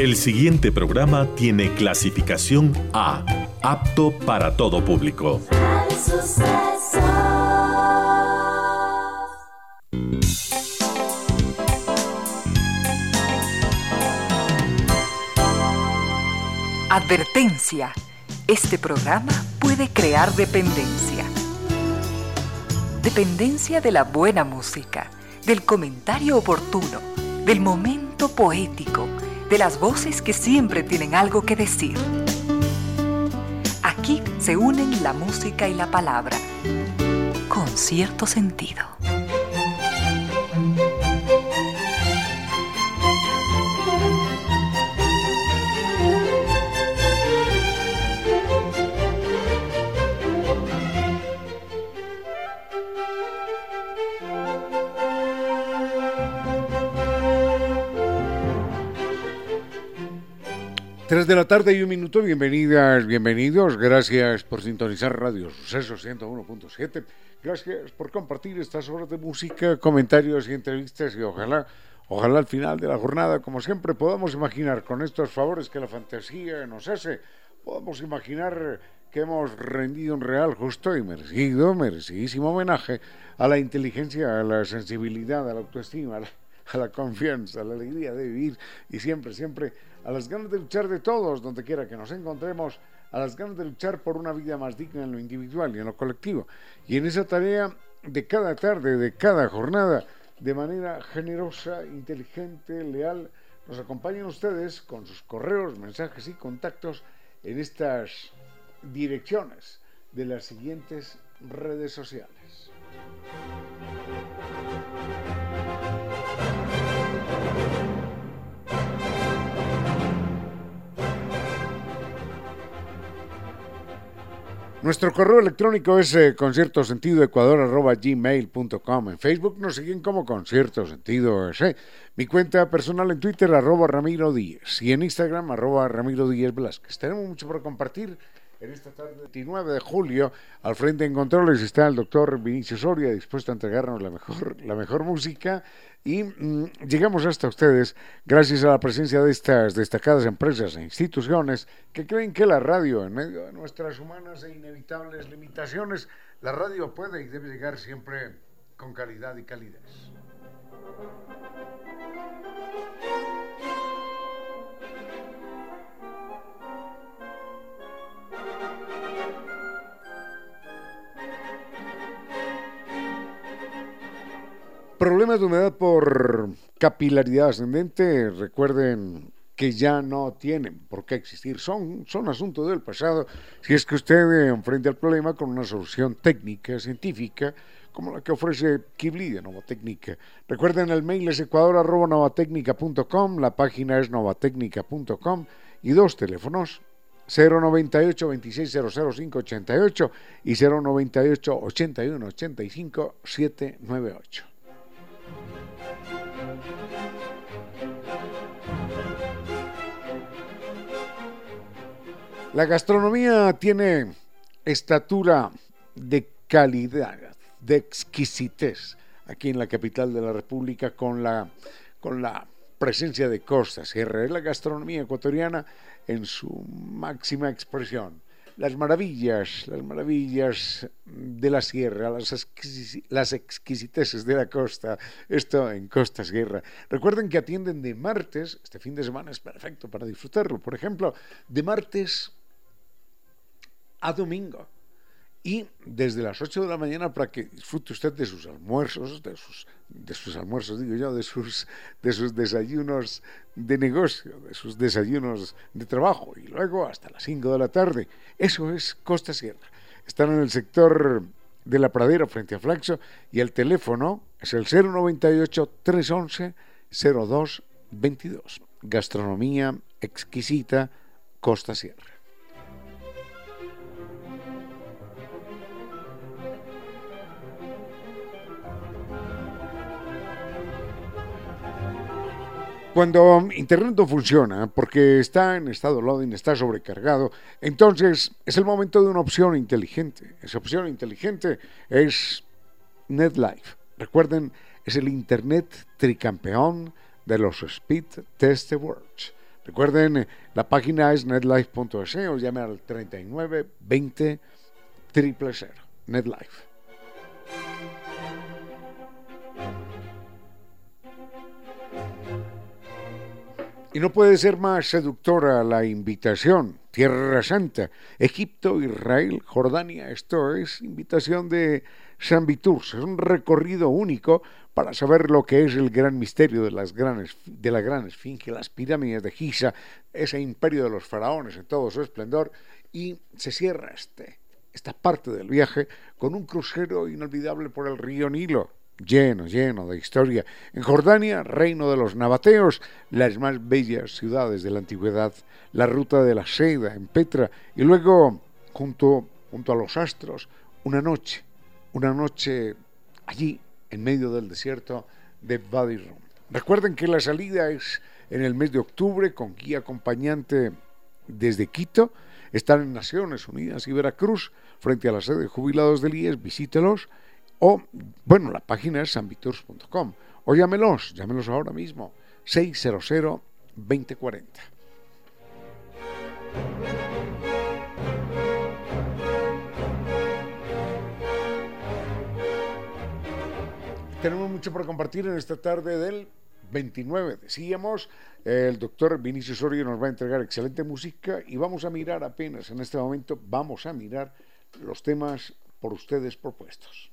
El siguiente programa tiene clasificación A, apto para todo público. Advertencia. Este programa puede crear dependencia. Dependencia de la buena música, del comentario oportuno, del momento poético de las voces que siempre tienen algo que decir. Aquí se unen la música y la palabra, con cierto sentido. 3 de la tarde y un minuto, bienvenidas, bienvenidos, gracias por sintonizar Radio Suceso 101.7, gracias por compartir estas horas de música, comentarios y entrevistas y ojalá, ojalá al final de la jornada, como siempre, podamos imaginar con estos favores que la fantasía nos hace, podamos imaginar que hemos rendido un real, justo y merecido, merecidísimo homenaje a la inteligencia, a la sensibilidad, a la autoestima, a la, a la confianza, a la alegría de vivir y siempre, siempre a las ganas de luchar de todos, donde quiera que nos encontremos, a las ganas de luchar por una vida más digna en lo individual y en lo colectivo. Y en esa tarea de cada tarde, de cada jornada, de manera generosa, inteligente, leal, nos acompañan ustedes con sus correos, mensajes y contactos en estas direcciones de las siguientes redes sociales. Nuestro correo electrónico es eh, conciertosentidoecuador.gmail.com En Facebook nos siguen como Concierto Sentido Mi cuenta personal en Twitter, arroba Ramiro Díez. Y en Instagram, arroba Ramiro Díez. Tenemos mucho por compartir en esta tarde, 29 de julio, al frente en controles está el doctor Vinicio Soria, dispuesto a entregarnos la mejor, la mejor música. Y mm, llegamos hasta ustedes gracias a la presencia de estas destacadas empresas e instituciones que creen que la radio, en medio de nuestras humanas e inevitables limitaciones, la radio puede y debe llegar siempre con calidad y calidez. Problemas de humedad por capilaridad ascendente, recuerden que ya no tienen por qué existir, son, son asunto del pasado, si es que usted enfrenta el problema con una solución técnica, científica, como la que ofrece Kibli de Novatecnica. Recuerden, el mail es ecuador.novatecnica.com, la página es novatecnica.com y dos teléfonos, 098 2600588 y 098 81 85 798. La gastronomía tiene estatura de calidad, de exquisitez aquí en la capital de la República con la, con la presencia de Costa Sierra. Es la gastronomía ecuatoriana en su máxima expresión. Las maravillas, las maravillas de la sierra, las, las exquisiteces de la costa, esto en Costa Sierra. Recuerden que atienden de martes, este fin de semana es perfecto para disfrutarlo, por ejemplo, de martes a domingo. Y desde las 8 de la mañana para que disfrute usted de sus almuerzos, de sus, de sus almuerzos, digo yo, de sus, de sus desayunos de negocio, de sus desayunos de trabajo, y luego hasta las 5 de la tarde. Eso es Costa Sierra. Están en el sector de la pradera frente a Flaxo y el teléfono es el 098-311-0222. Gastronomía exquisita, Costa Sierra. Cuando Internet no funciona porque está en estado loading, está sobrecargado, entonces es el momento de una opción inteligente. Esa opción inteligente es NetLife. Recuerden, es el Internet tricampeón de los Speed Test Awards. Recuerden, la página es netlife.es o llamen al 39 20 000. NetLife. Y no puede ser más seductora la invitación. Tierra Santa, Egipto, Israel, Jordania. Esto es invitación de San Viturs. Es un recorrido único para saber lo que es el gran misterio de, las grandes, de la gran esfinge, las pirámides de Giza, ese imperio de los faraones en todo su esplendor. Y se cierra este, esta parte del viaje con un crucero inolvidable por el río Nilo lleno, lleno de historia. En Jordania, reino de los nabateos, las más bellas ciudades de la antigüedad, la ruta de la seda en Petra, y luego, junto, junto a los astros, una noche, una noche allí, en medio del desierto de Wadi Recuerden que la salida es en el mes de octubre con guía acompañante desde Quito. Están en Naciones Unidas y Veracruz, frente a la sede de jubilados del IES, visítelos o, bueno, la página es sanviturs.com. O llámelos, llámelos ahora mismo, 600-2040. Tenemos mucho para compartir en esta tarde del 29. Decíamos, el doctor Vinicio Sorio nos va a entregar excelente música y vamos a mirar apenas en este momento, vamos a mirar los temas por ustedes propuestos.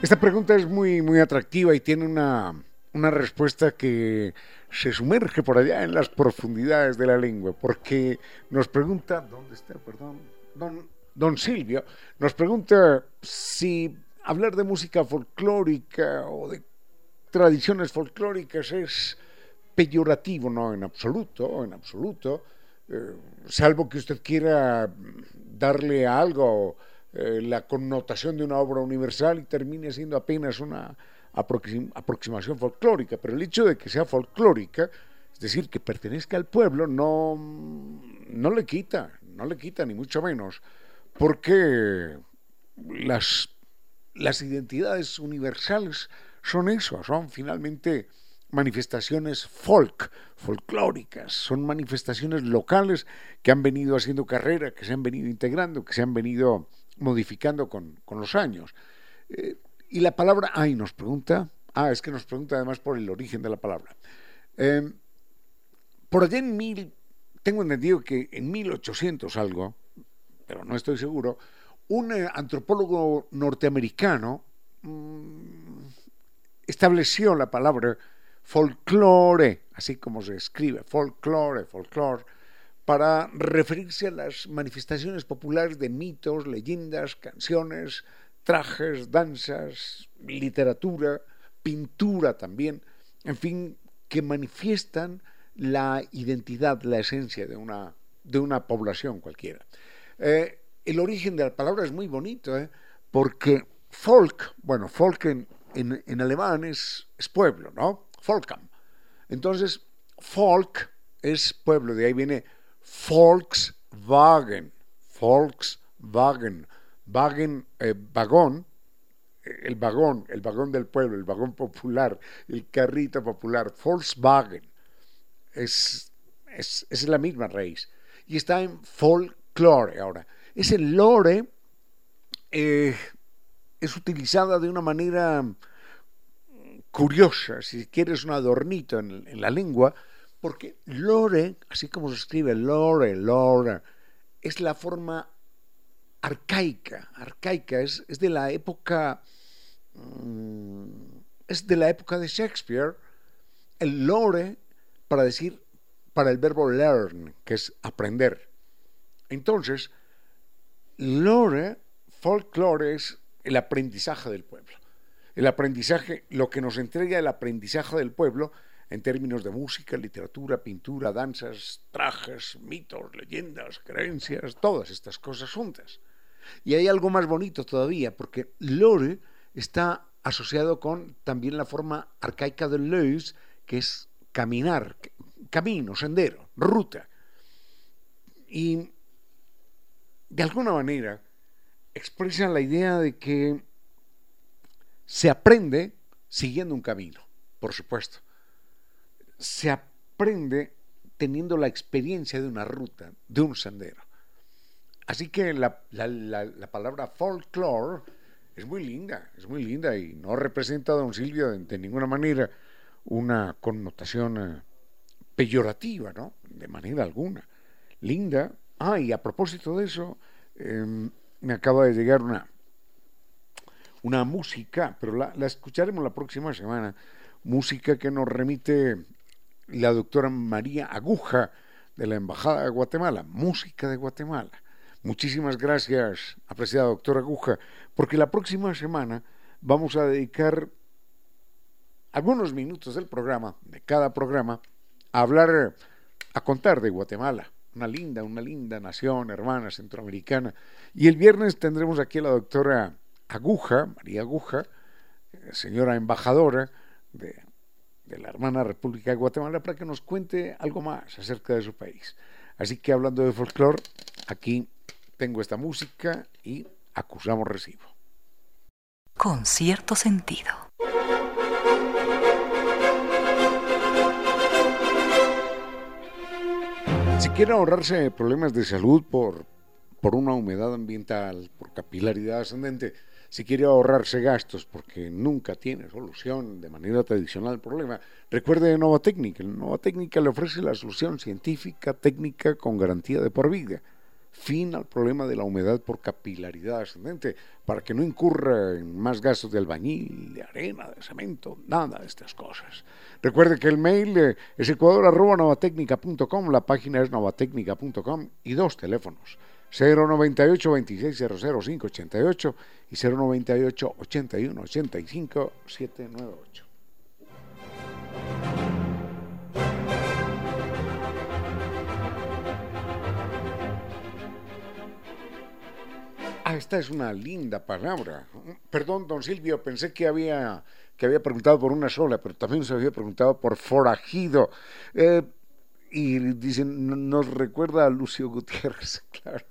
Esta pregunta es muy, muy atractiva y tiene una, respuesta que se sumerge por allá en las profundidades de la lengua, porque nos pregunta, ¿dónde está? Perdón, don, don Silvio, nos pregunta si hablar de música folclórica o de tradiciones folclóricas es peyorativo, no, en absoluto, en absoluto, eh, salvo que usted quiera darle algo eh, la connotación de una obra universal y termine siendo apenas una aproximación folclórica. Pero el hecho de que sea folclórica, es decir, que pertenezca al pueblo, no, no le quita, no le quita ni mucho menos, porque las, las identidades universales son eso, son finalmente manifestaciones folk, folclóricas, son manifestaciones locales que han venido haciendo carrera, que se han venido integrando, que se han venido modificando con, los años. Eh, y la palabra ay nos pregunta, ah, es que nos pregunta además por el origen de la palabra. Em, por allá en mil, tengo entendido que en 1800 algo, pero no estoy seguro, un eh, antropólogo norteamericano mm, estableció la palabra folklore, así como se escribe, folklore, folklore, para referirse a las manifestaciones populares de mitos, leyendas, canciones, trajes, danzas, literatura, pintura también, en fin, que manifiestan la identidad, la esencia de una, de una población cualquiera. Eh, el origen de la palabra es muy bonito, ¿eh? porque folk, bueno, folk en, en, alemán es, pueblo, ¿no? Volkam. Entonces, folk es pueblo, de ahí viene Volkswagen, Volkswagen, Wagen, eh, vagón, el vagón, el vagón del pueblo, el vagón popular, el carrito popular, Volkswagen, es, es, la misma raíz. Y está en folklore ahora. Ese lore eh, es utilizada de una manera curiosa, si quieres un adornito en la lengua, porque lore, así como se escribe lore, lore, es la forma arcaica, arcaica, es, de la época, mm, es de la época de Shakespeare, el lore para decir, para el verbo learn, que es aprender. Entonces, lore, folklore es el aprendizaje del pueblo. El aprendizaje, lo que nos entrega el aprendizaje del pueblo, en términos de música, literatura, pintura, danzas, trajes, mitos, leyendas, creencias, todas estas cosas juntas. Y hay algo más bonito todavía, porque lore está asociado con también la forma arcaica del leus, que es caminar, camino, sendero, ruta. Y de alguna manera expresa la idea de que se aprende siguiendo un camino, por supuesto se sorprende teniendo la experiencia de una ruta, de un sendero. Así que la, palabra folklore es muy linda, es muy linda y no representa a don Silvio de, ninguna manera una connotación eh, peyorativa, ¿no? De manera alguna. Linda. Ah, y a propósito de eso, em, me acaba de llegar una, una música, pero la, la, escucharemos la próxima semana, música que nos remite la doctora María Aguja de la Embajada de Guatemala, música de Guatemala. Muchísimas gracias, apreciada doctora Aguja, porque la próxima semana vamos a dedicar algunos minutos del programa, de cada programa, a hablar, a contar de Guatemala, una linda, una linda nación hermana centroamericana. Y el viernes tendremos aquí a la doctora Aguja, María Aguja, eh, señora embajadora de, de la hermana República de Guatemala, para que nos cuente algo más acerca de su país. Así que hablando de folclore, aquí tengo esta música y acusamos recibo. Con cierto sentido. Si quiere ahorrarse problemas de salud por, por una humedad ambiental, por capilaridad ascendente, si quiere ahorrarse gastos porque nunca tiene solución de manera tradicional al problema, recuerde Nova Técnica. Nova Técnica le ofrece la solución científica, técnica con garantía de por vida fin al problema de la humedad por capilaridad ascendente, para que no incurra en más gastos de albañil, de arena, de cemento, nada de estas cosas. Recuerde que el mail eh, es ecuador.novatecnica.com, la página es novatecnica.com y dos teléfonos. 098 2600 588 y 098 81 85 798. Ah, esta es una linda palabra. Perdón, don Silvio, pensé que había, que había preguntado por una sola, pero también se había preguntado por forajido. Eh, y dicen, nos recuerda a Lucio Gutiérrez, claro,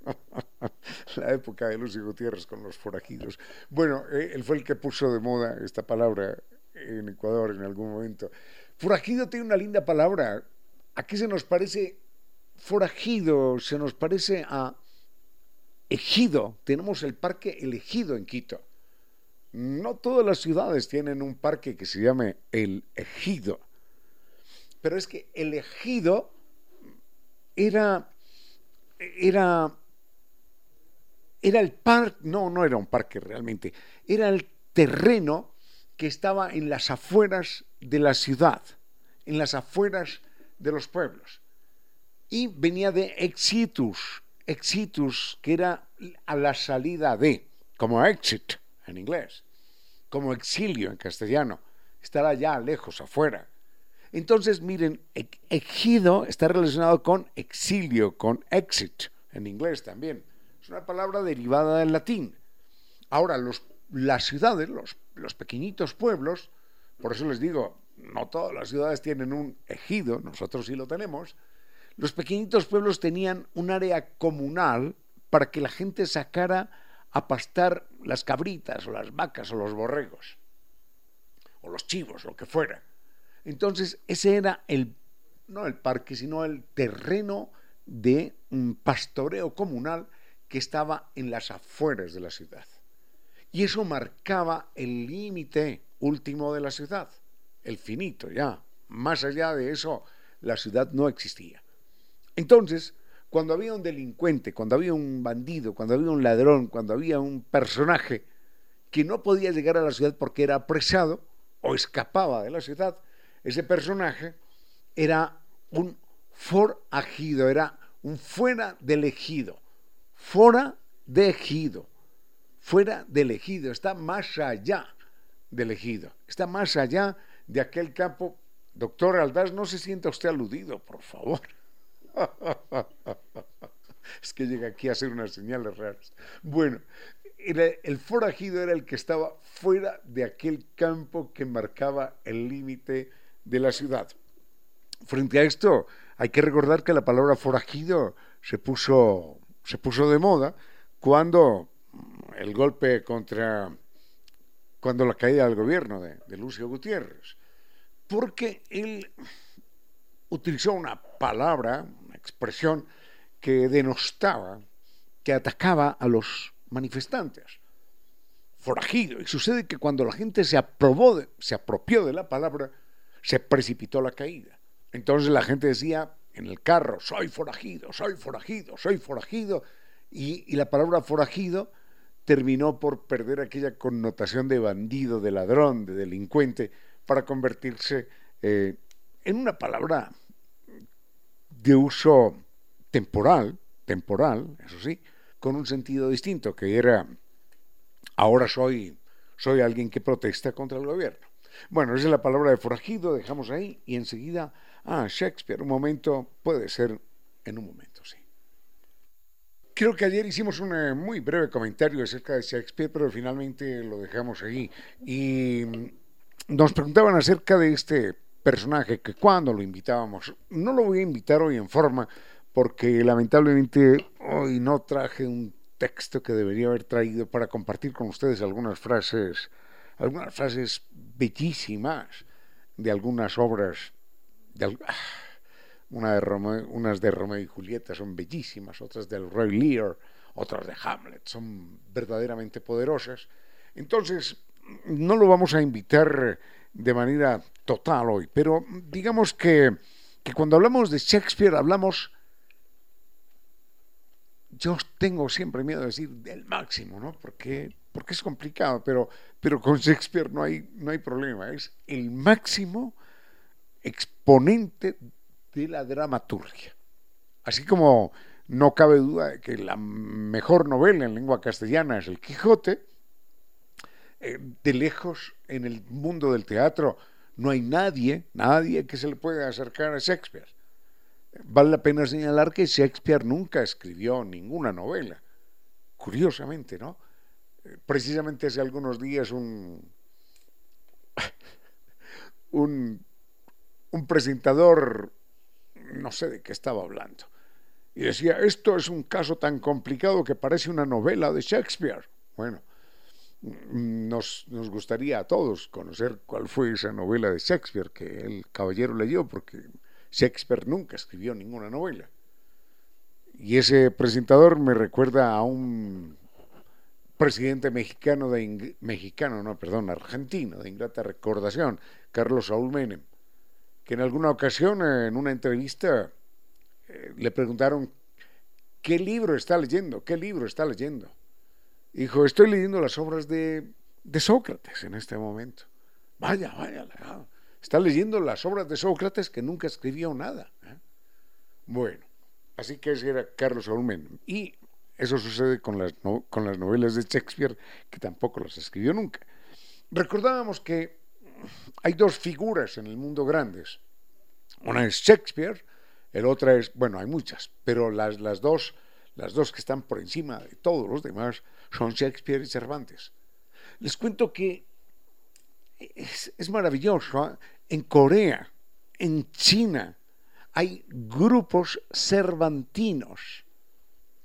la época de Lucio Gutiérrez con los forajidos. Bueno, eh, él fue el que puso de moda esta palabra en Ecuador en algún momento. Forajido tiene una linda palabra. ¿A qué se nos parece forajido? Se nos parece a Ejido, tenemos el parque El Ejido en Quito. No todas las ciudades tienen un parque que se llame El Ejido, pero es que El Ejido era, era, era el parque, no, no era un parque realmente, era el terreno que estaba en las afueras de la ciudad, en las afueras de los pueblos. Y venía de exitus, exitus, que era a la salida de, como exit en inglés, como exilio en castellano, estar allá lejos, afuera. Entonces, miren, ejido está relacionado con exilio, con exit en inglés también. Es una palabra derivada del latín. Ahora, las ciudades, los, los pequeñitos pueblos, por eso les digo, no todas las ciudades tienen un ejido, nosotros sí lo tenemos, los pequeñitos pueblos tenían un área comunal para que la gente sacara a pastar las cabritas o las vacas o los borregos o los chivos, lo que fuera. Entonces, ese era el, no el parque, sino el terreno de un pastoreo comunal que estaba en las afueras de la ciudad. Y eso marcaba el límite último de la ciudad, el finito ya. Más allá de eso, la ciudad no existía. Entonces, cuando había un delincuente, cuando había un bandido, cuando había un ladrón, cuando había un personaje que no podía llegar a la ciudad porque era apresado o escapaba de la ciudad, ese personaje era un forajido, era un fuera del ejido, fuera de ejido, fuera del ejido, está más allá del ejido, está más allá de aquel campo. Doctor Aldaz, no se sienta usted aludido, por favor. es que llega aquí a hacer unas señales raras. Bueno, el forajido era el que estaba fuera de aquel campo que marcaba el límite de la ciudad. Frente a esto, hay que recordar que la palabra forajido se puso, se puso de moda cuando el golpe contra, cuando la caída del gobierno de, de Lucio Gutiérrez, porque él utilizó una palabra, una expresión que denostaba, que atacaba a los manifestantes. Forajido. Y sucede que cuando la gente se, aprobó se apropió de la palabra, se precipitó la caída. Entonces la gente decía en el carro, soy forajido, soy forajido, soy forajido. Y, la palabra forajido terminó por perder aquella connotación de bandido, de ladrón, de delincuente, para convertirse eh, en una palabra de uso temporal, temporal, eso sí, con un sentido distinto, que era ahora soy, soy alguien que protesta contra el gobierno. Bueno, esa es la palabra de forajido, dejamos ahí y enseguida, ah, Shakespeare, un momento, puede ser en un momento, sí. Creo que ayer hicimos un eh, muy breve comentario acerca de Shakespeare, pero finalmente lo dejamos ahí. Y nos preguntaban acerca de este personaje que cuando lo invitábamos, no lo voy a invitar hoy en forma, porque lamentablemente hoy no traje un texto que debería haber traído para compartir con ustedes algunas frases, algunas frases bellísimas de algunas obras, de, ah, una de unas de Romeo y Julieta son bellísimas, otras del Roy Lear, otras de Hamlet, son verdaderamente poderosas. Entonces, no lo vamos a invitar de manera total hoy, pero digamos que, que cuando hablamos de Shakespeare hablamos yo tengo siempre miedo de decir del máximo, ¿no? Porque, porque es complicado, pero, pero con Shakespeare no hay, no hay problema. Es el máximo exponente de la dramaturgia. Así como no cabe duda de que la mejor novela en lengua castellana es El Quijote, eh, de lejos en el mundo del teatro no hay nadie, nadie que se le pueda acercar a Shakespeare. Vale la pena señalar que Shakespeare nunca escribió ninguna novela. Curiosamente, ¿no? Precisamente hace algunos días un, un, presentador, no sé de qué estaba hablando, y decía, esto es un caso tan complicado que parece una novela de Shakespeare. Bueno, nos, nos, gustaría a todos conocer cuál fue esa novela de Shakespeare que el caballero leyó, porque Shakespeare nunca escribió ninguna novela. Y ese presentador me recuerda a un presidente mexicano de mexicano, no, perdón, argentino de ingrata recordación, Carlos Saúl Menem, que en alguna ocasión en una entrevista eh, le preguntaron qué libro está leyendo, qué libro está leyendo. Dijo, estoy leyendo las obras de, de Sócrates en este momento. Vaya, vaya, Está leyendo las obras de Sócrates que nunca escribió nada. ¿eh? Bueno, así que ese era Carlos Saúl Y eso sucede con las, con las novelas de Shakespeare, que tampoco las escribió nunca. Recordábamos que hay dos figuras en el mundo grandes. Una es Shakespeare, el otra es, bueno, hay muchas, pero las, las, dos, las dos que están por encima de todos los demás son Shakespeare y Cervantes. Les cuento que es, maravilloso. ¿ah? En Corea, en China, hay grupos cervantinos,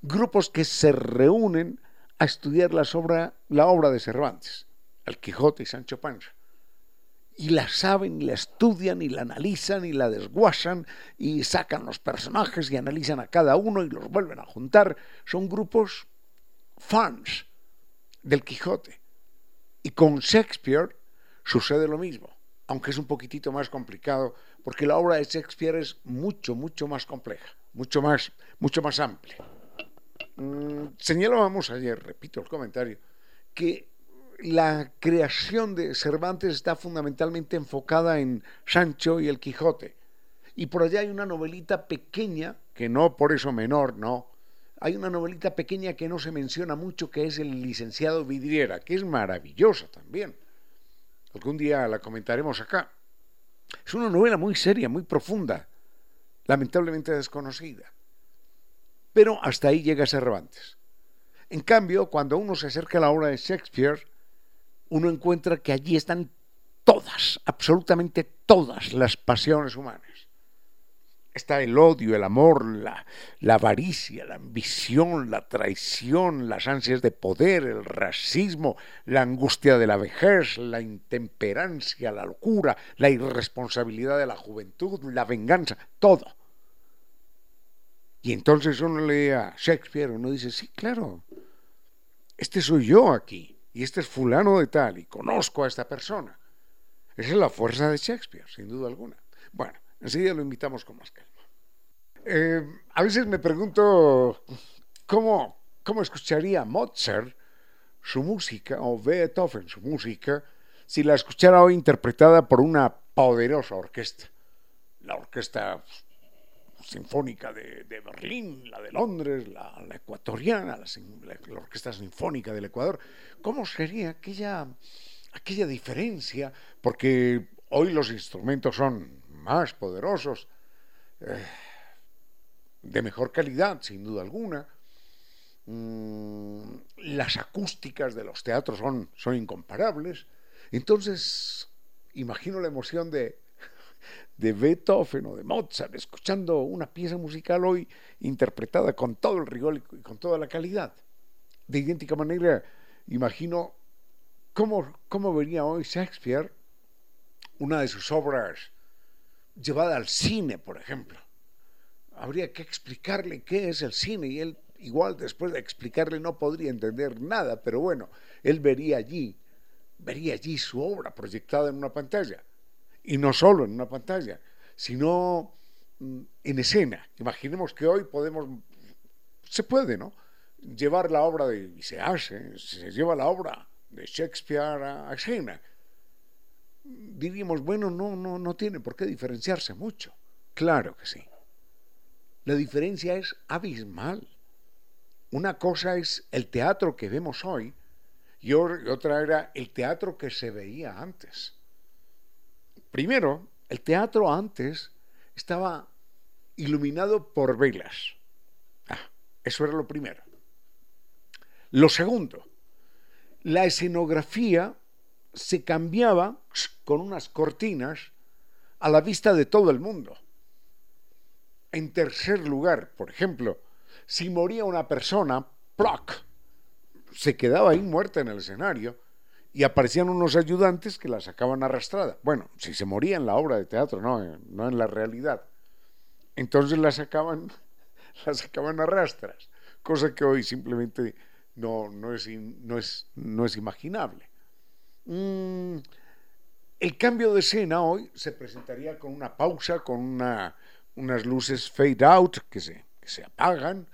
grupos que se reúnen a estudiar la obra de Cervantes, El Quijote y Sancho Panza. Y la saben, y la estudian, y la analizan, y la desguasan, y sacan los personajes y analizan a cada uno y los vuelven a juntar. Son grupos fans del Quijote. Y con Shakespeare Sucede lo mismo, aunque es un poquitito más complicado, porque la obra de Shakespeare es mucho, mucho más compleja, mucho más, mucho más amplia. Mm, señalábamos ayer, repito el comentario, que la creación de Cervantes está fundamentalmente enfocada en Sancho y el Quijote. Y por allá hay una novelita pequeña, que no por eso menor, no. Hay una novelita pequeña que no se menciona mucho, que es El licenciado Vidriera, que es maravillosa también. Algún día la comentaremos acá. Es una novela muy seria, muy profunda, lamentablemente desconocida. Pero hasta ahí llega Cervantes. En cambio, cuando uno se acerca a la obra de Shakespeare, uno encuentra que allí están todas, absolutamente todas las pasiones humanas. está el odio, el amor, la, la, avaricia, la ambición, la traición, las ansias de poder, el racismo, la angustia de la vejez, la intemperancia, la locura, la irresponsabilidad de la juventud, la venganza, todo. Y entonces uno lee a Shakespeare, uno dice, sí, claro, este soy yo aquí, y este es fulano de tal, y conozco a esta persona. Esa es la fuerza de Shakespeare, sin duda alguna. Bueno, enseguida lo invitamos con más calma. Eh, a veces me pregunto cómo, cómo escucharía Mozart su música, o Beethoven su música, si la escuchara hoy interpretada por una poderosa orquesta. La orquesta sinfónica de, Berlín, la de Londres, la, ecuatoriana, la, orquesta sinfónica del Ecuador. ¿Cómo sería aquella, aquella diferencia? Porque hoy los instrumentos son más poderosos, eh, de mejor calidad, sin duda alguna. Mm, las acústicas de los teatros son, son incomparables. Entonces, imagino la emoción de, de Beethoven o de Mozart, escuchando una pieza musical hoy interpretada con todo el rigor y con toda la calidad. De idéntica manera, imagino cómo, cómo vería hoy Shakespeare una de sus obras llevada al cine, por ejemplo. Habría que explicarle qué es el cine y él igual después de explicarle no podría entender nada, pero bueno, él vería allí, vería allí su obra proyectada en una pantalla y no solo en una pantalla, sino mm, en escena. Imaginemos que hoy podemos, se puede, ¿no? Llevar la obra de, y se hace, se lleva la obra de Shakespeare a escena. Diríamos, bueno, no, no, no tiene por qué diferenciarse mucho. Claro que sí. La diferencia es abismal. Una cosa es el teatro que vemos hoy y otra era el teatro que se veía antes. Primero, el teatro antes estaba iluminado por velas. Ah, eso era lo primero. Lo segundo, la escenografía se cambiaba con unas cortinas a la vista de todo el mundo. En tercer lugar, por ejemplo, si moría una persona, ¡ploc! se quedaba ahí muerta en el escenario y aparecían unos ayudantes que la sacaban arrastrada. Bueno, si se moría en la obra de teatro, no, eh, no en la realidad. Entonces la sacaban, la sacaban arrastras, cosa que hoy simplemente no, no, es, no, es, no es imaginable. Mm, el cambio de escena hoy se presentaría con una pausa, con una, unas luces fade out que se, que se apagan,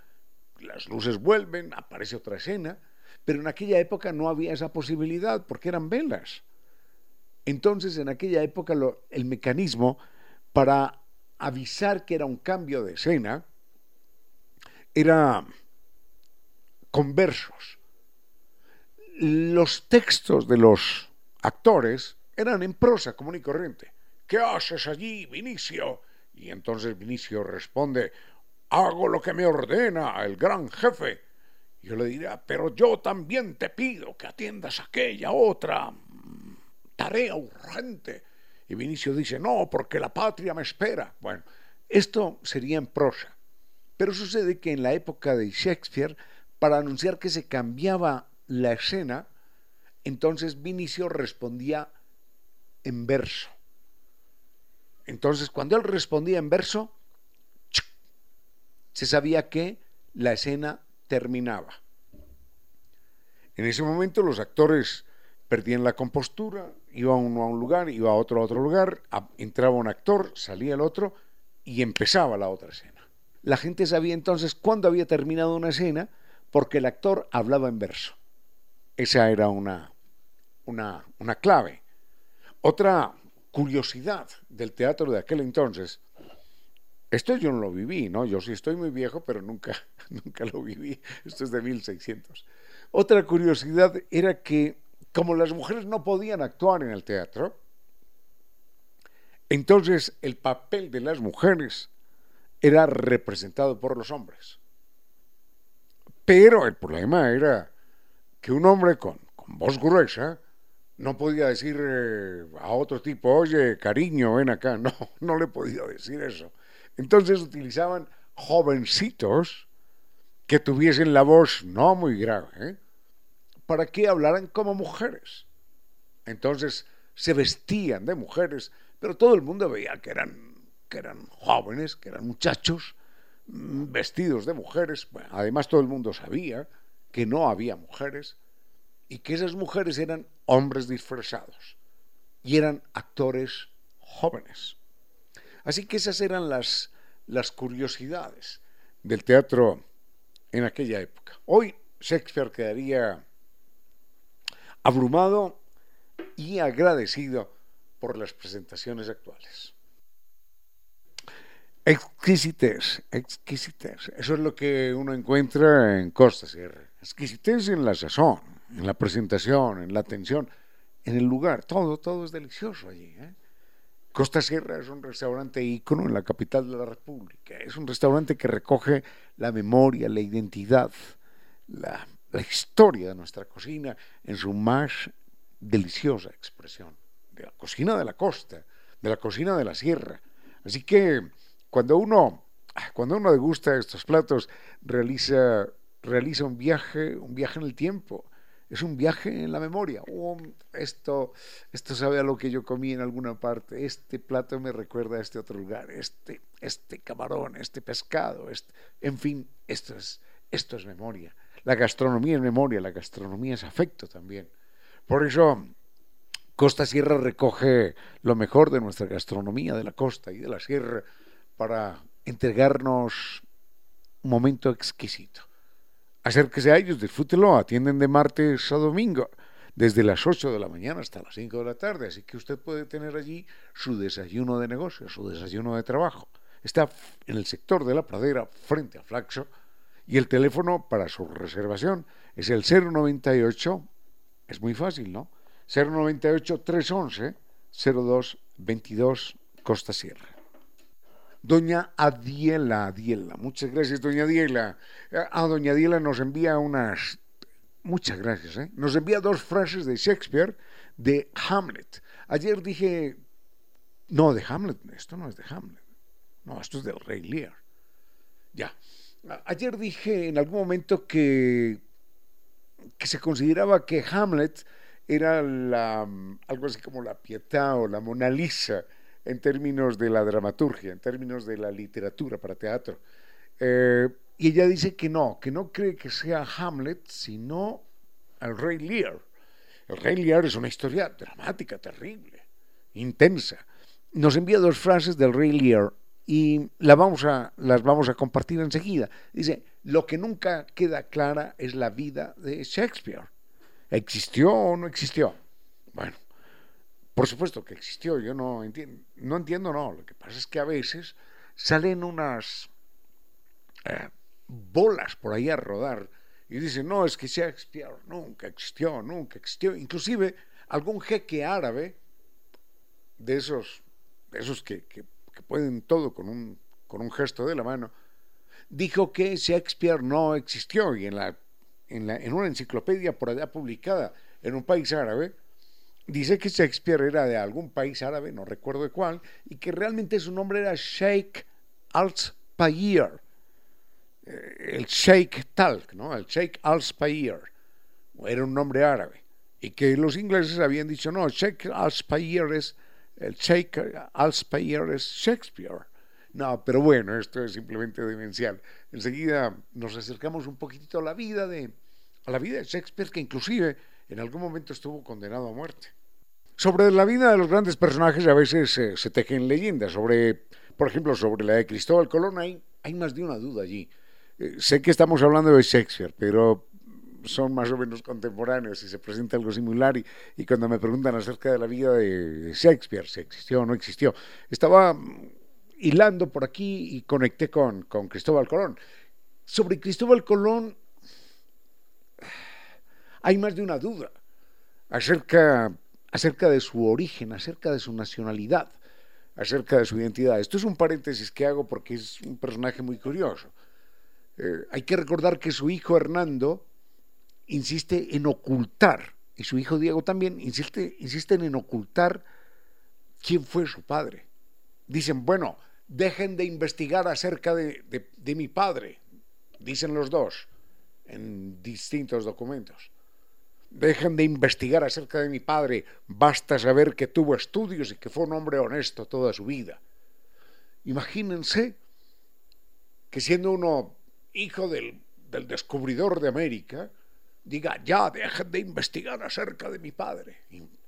las luces vuelven, aparece otra escena pero en aquella época no había esa posibilidad porque eran velas. Entonces, en aquella época, el mecanismo para avisar que era un cambio de escena era con versos. Los textos de los actores eran en prosa común y corriente. ¿Qué haces allí, Vinicio? Y entonces Vinicio responde, hago lo que me ordena el gran jefe. Yo le diría, pero yo también te pido que atiendas aquella otra mm, tarea urgente. Y Vinicio dice, no, porque la patria me espera. Bueno, esto sería en prosa. Pero sucede que en la época de Shakespeare, para anunciar que se cambiaba la escena, entonces Vinicio respondía en verso. Entonces, cuando él respondía en verso, se sabía que la escena terminaba. En ese momento los actores perdían la compostura, iba uno a un lugar, iba a otro a otro lugar, entraba un actor, salía el otro y empezaba la otra escena. La gente sabía entonces cuándo había terminado una escena porque el actor hablaba en verso. Esa era una, una, una clave. Otra curiosidad del teatro de aquel entonces esto yo no lo viví, ¿no? Yo sí estoy muy viejo, pero nunca, nunca lo viví. Esto es de 1600. Otra curiosidad era que, como las mujeres no podían actuar en el teatro, entonces el papel de las mujeres era representado por los hombres. Pero el problema era que un hombre con, voz gruesa no podía decir eh, a otro tipo, oye, cariño, ven acá. No, no le podía decir eso. Entonces utilizaban jovencitos que tuviesen la voz no muy grave, para que hablaran como mujeres. Entonces se vestían de mujeres, pero todo el mundo veía que eran, que eran jóvenes, que eran muchachos, mm, vestidos de mujeres. además todo el mundo sabía que no había mujeres y que esas mujeres eran hombres disfrazados y eran actores jóvenes. Así que esas eran las, las curiosidades del teatro en aquella época. Hoy Shakespeare quedaría abrumado y agradecido por las presentaciones actuales. Exquisitez, exquisitez. Eso es lo que uno encuentra en Costa Sierra. Exquisitez en la sazón, en la presentación, en la atención, en el lugar. Todo, todo es delicioso allí. ¿eh? Costa Sierra es un restaurante ícono en la capital de la República. Es un restaurante que recoge la memoria, la identidad, la, la historia de nuestra cocina en su más deliciosa expresión. De la cocina de la costa, de la cocina de la sierra. Así que cuando uno, cuando uno degusta estos platos, realiza, realiza un viaje, un viaje en el tiempo. Es un viaje en la memoria. Oh, esto, esto sabe a lo que yo comí en alguna parte. Este plato me recuerda a este otro lugar. Este, este camarón, este pescado, este, en fin, esto es, esto es memoria. La gastronomía es memoria, la gastronomía es afecto también. Por eso Costa Sierra recoge lo mejor de nuestra gastronomía de la costa y de la sierra para entregarnos un momento exquisito. Acérquese a ellos, disfrútelo, atienden de martes a domingo, desde las 8 de la mañana hasta las 5 de la tarde, así que usted puede tener allí su desayuno de negocio, su desayuno de trabajo. Está en el sector de la pradera, frente a Flaxo, y el teléfono para su reservación es el 098, es muy fácil, ¿no? 098-311-0222 Costa Sierra. Doña Adiela, Adiela, muchas gracias, doña Adiela. A ah, doña Adiela nos envía unas, muchas gracias, ¿eh? Nos envía dos frases de Shakespeare de Hamlet. Ayer dije, no, de Hamlet, esto no es de Hamlet. No, esto es del Rey Lear. Ya. Ayer dije en algún momento que, que se consideraba que Hamlet era la, algo así como la Pietà o la Mona Lisa en términos de la dramaturgia, en términos de la literatura para teatro. Eh, y ella dice que no, que no cree que sea Hamlet, sino el Rey Lear. El Rey Lear es una historia dramática, terrible, intensa. Nos envía dos frases del Rey Lear y las vamos a compartir enseguida. Dice, lo que nunca queda clara es la vida de Shakespeare. ¿Existió o no existió? Bueno, por supuesto que existió, yo no entiendo, no entiendo, no, lo que pasa es que a veces salen unas eh, bolas por ahí a rodar y dicen, no, es que Shakespeare nunca existió, nunca existió, inclusive algún jeque árabe de esos, esos que que pueden todo con un, con un gesto de la mano, dijo que Shakespeare no existió. Y en, la, en, la, en una enciclopedia por allá publicada en un país árabe, dice que Shakespeare era de algún país árabe, no recuerdo de cuál, y que realmente su nombre era Sheikh al-Spayir, eh, el Sheikh Talk, ¿no? El Sheikh al-Spayir, era un nombre árabe, y que los ingleses habían dicho, no, Sheikh al-Spayir es el Sheikh Al-Spayer es Shakespeare. No, pero bueno, esto es simplemente demencial. Enseguida nos acercamos un poquitito a la vida de, a la vida de Shakespeare, que inclusive en algún momento estuvo condenado a muerte. Sobre la vida de los grandes personajes a veces se tejen leyendas. Sobre, por ejemplo, sobre la de Cristóbal Colón hay, hay más de una duda allí. Eh, sé que estamos hablando de Shakespeare, pero son más o menos contemporáneos y se presenta algo similar y, cuando me preguntan acerca de la vida de Shakespeare, si existió o no existió, estaba hilando por aquí y conecté con, con Cristóbal Colón. Sobre Cristóbal Colón hay más de una duda acerca, acerca de su origen, acerca de su nacionalidad, acerca de su identidad. Esto es un paréntesis que hago porque es un personaje muy curioso. Eh, hay que recordar que su hijo Hernando insiste en ocultar y su hijo Diego también insisten en ocultar quién fue su padre. Dicen, bueno, dejen de investigar acerca de, de mi padre, dicen los dos en distintos documentos. Dejen de investigar acerca de mi padre, basta saber que tuvo estudios y que fue un hombre honesto toda su vida. Imagínense que siendo uno hijo del, descubridor de América, diga, ya, dejen de investigar acerca de mi padre.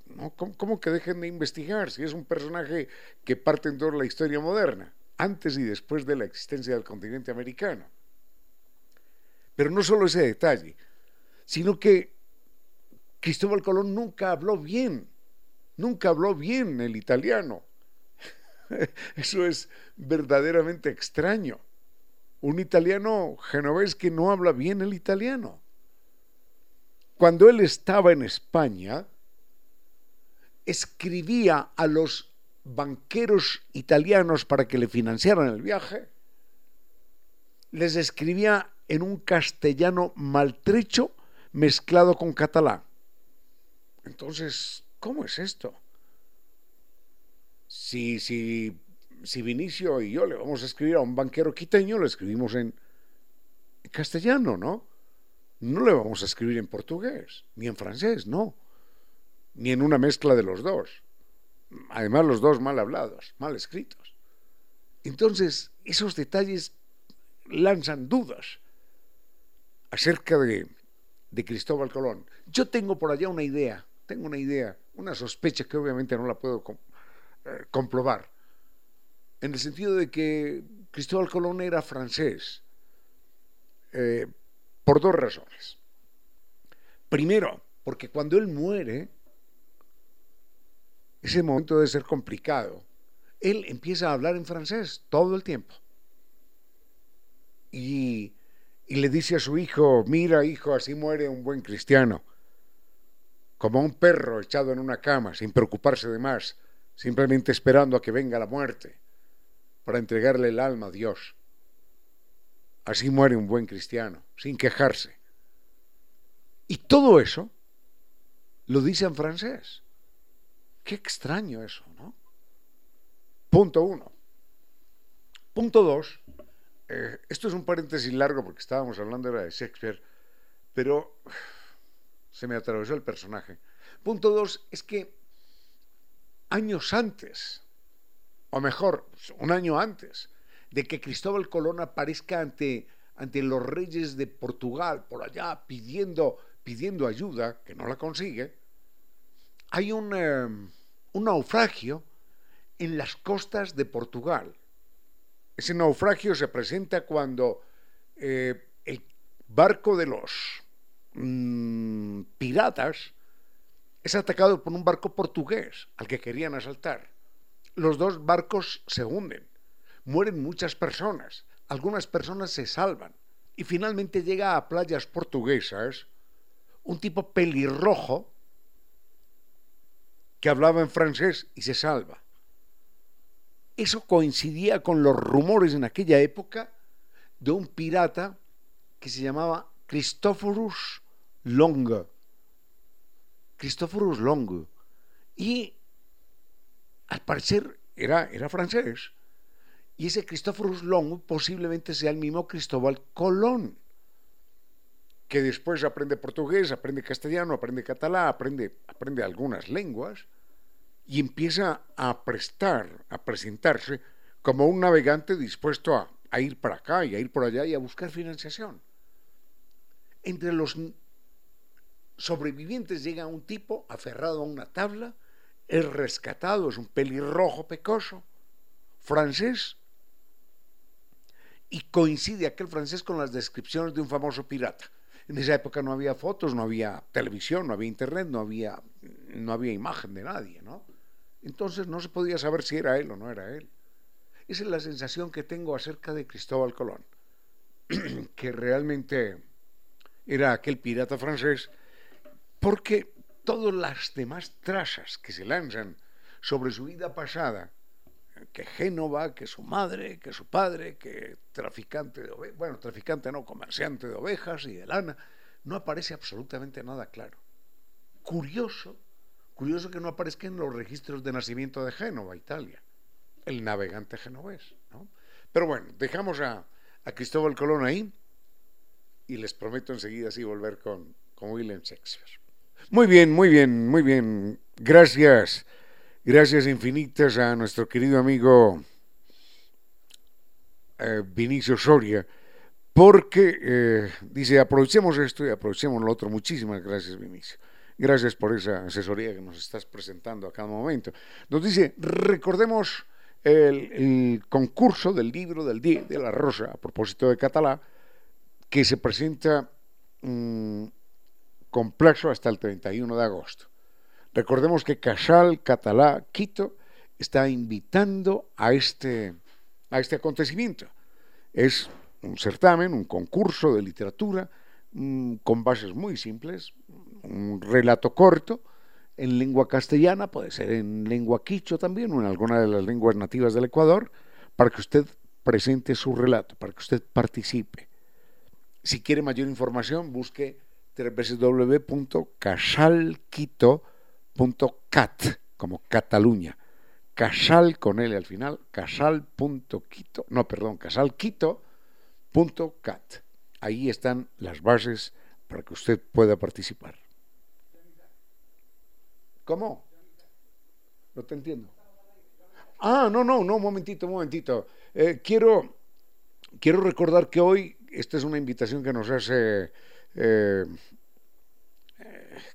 ¿no? ¿Cómo, que dejen de investigar si es un personaje que parte en toda la historia moderna, antes y después de la existencia del continente americano? Pero no solo ese detalle, sino que Cristóbal Colón nunca habló bien, nunca habló bien el italiano. Eso es verdaderamente extraño. Un italiano genovés que no habla bien el italiano. Cuando él estaba en España, escribía a los banqueros italianos para que le financiaran el viaje, les escribía en un castellano maltrecho mezclado con catalán. Entonces, ¿cómo es esto? Si, si, si Vinicio y yo le vamos a escribir a un banquero quiteño, lo escribimos en castellano, ¿no? No le vamos a escribir en portugués, ni en francés, no. Ni en una mezcla de los dos. Además, los dos mal hablados, mal escritos. Entonces, esos detalles lanzan dudas acerca de, de Cristóbal Colón. Yo tengo por allá una idea, tengo una idea, una sospecha que obviamente no la puedo eh, comprobar, en el sentido de que Cristóbal Colón era francés, eh, por dos razones. Primero, porque cuando él muere, ese momento debe ser complicado, él empieza a hablar en francés todo el tiempo. Y, y le dice a su hijo, mira hijo, así muere un buen cristiano como un perro echado en una cama, sin preocuparse de más, simplemente esperando a que venga la muerte, para entregarle el alma a Dios. Así muere un buen cristiano, sin quejarse. Y todo eso lo dice en francés. Qué extraño eso, ¿no? Punto uno. Punto dos. Eh, esto es un paréntesis largo porque estábamos hablando de Shakespeare, pero se me atravesó el personaje. Punto dos es que años antes, o mejor, un año antes, de que Cristóbal Colón aparezca ante, ante los reyes de Portugal, por allá, pidiendo, pidiendo ayuda, que no la consigue, hay un, em, un naufragio en las costas de Portugal. Ese naufragio se presenta cuando eh, el barco de los Mm, piratas es atacado por un barco portugués al que querían asaltar. Los dos barcos se hunden, mueren muchas personas, algunas personas se salvan y finalmente llega a playas portuguesas un tipo pelirrojo que hablaba en francés y se salva. Eso coincidía con los rumores en aquella época de un pirata que se llamaba Christophorus Long. Christophorus Long. Y al parecer era, era francés. Y ese Christophorus Long posiblemente sea el mismo Cristóbal Colón, que después aprende portugués, aprende castellano, aprende catalán, aprende, aprende algunas lenguas y empieza a prestar, a presentarse como un navegante dispuesto a, a ir para acá y a ir por allá y a buscar financiación entre los sobrevivientes llega un tipo aferrado a una tabla, es rescatado, es un pelirrojo pecoso, francés, y coincide aquel francés con las descripciones de un famoso pirata. En esa época no había fotos, no había televisión, no había internet, no había, no había imagen de nadie, ¿no? Entonces no se podía saber si era él o no era él. Esa es la sensación que tengo acerca de Cristóbal Colón, que realmente era aquel pirata francés, porque todas las demás trazas que se lanzan sobre su vida pasada, que Génova, que su madre, que su padre, que traficante de ovejas, bueno, traficante no, comerciante de ovejas y de lana, no aparece absolutamente nada claro. curioso, curioso que no aparezca en los registros de nacimiento de Génova, Italia, el navegante genovés. ¿no? Pero bueno, dejamos a, a, Cristóbal Colón ahí y les prometo enseguida así volver con, con William Shakespeare. Muy bien, muy bien, muy bien. Gracias, gracias infinitas a nuestro querido amigo eh, Vinicio Soria, porque eh, dice, aprovechemos esto y aprovechemos lo otro. Muchísimas gracias, Vinicio. Gracias por esa asesoría que nos estás presentando a cada momento. Nos dice, recordemos el, concurso del libro del Día de la Rosa, a propósito de Catalá, que se presenta mm, con hasta el 31 de agosto. Recordemos que Casal Catalá Quito está invitando a este, a este acontecimiento. Es un certamen, un concurso de literatura mm, con bases muy simples, un relato corto en lengua castellana, puede ser en lengua quicho también o en alguna de las lenguas nativas del Ecuador, para que usted presente su relato, para que usted participe. Si quiere mayor información, busque www.casalquito.cat, como Cataluña. Casal con L al final, casal.quito, no, perdón, casalquito.cat. Ahí están las bases para que usted pueda participar. ¿Cómo? No te entiendo. Ah, no, no, no, un momentito, un momentito. Eh, quiero, quiero recordar que hoy, esta es una invitación que nos hace eh,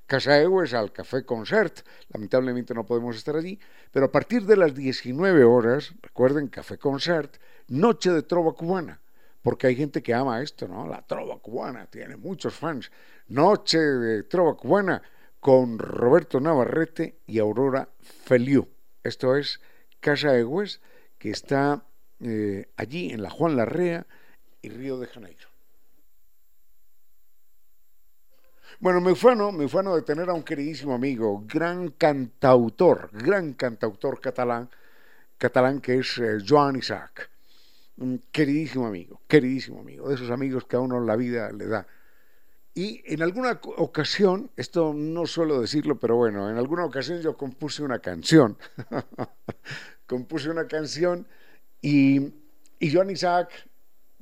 Casa Egues al Café Concert. Lamentablemente no podemos estar allí, pero a partir de las 19 horas, recuerden, Café Concert, Noche de Trova Cubana, porque hay gente que ama esto, ¿no? La Trova Cubana, tiene muchos fans. Noche de Trova Cubana con Roberto Navarrete y Aurora Feliu. Esto es Casa Egues, que está eh, allí en la Juan Larrea y Río de Janeiro. Bueno, me ufano, me ufano de tener a un queridísimo amigo, gran cantautor, gran cantautor catalán, catalán que es eh, Joan Isaac. Un queridísimo amigo, queridísimo amigo, de esos amigos que a uno la vida le da. Y en alguna ocasión, esto no suelo decirlo, pero bueno, en alguna ocasión yo compuse una canción. compuse una canción y, y Joan Isaac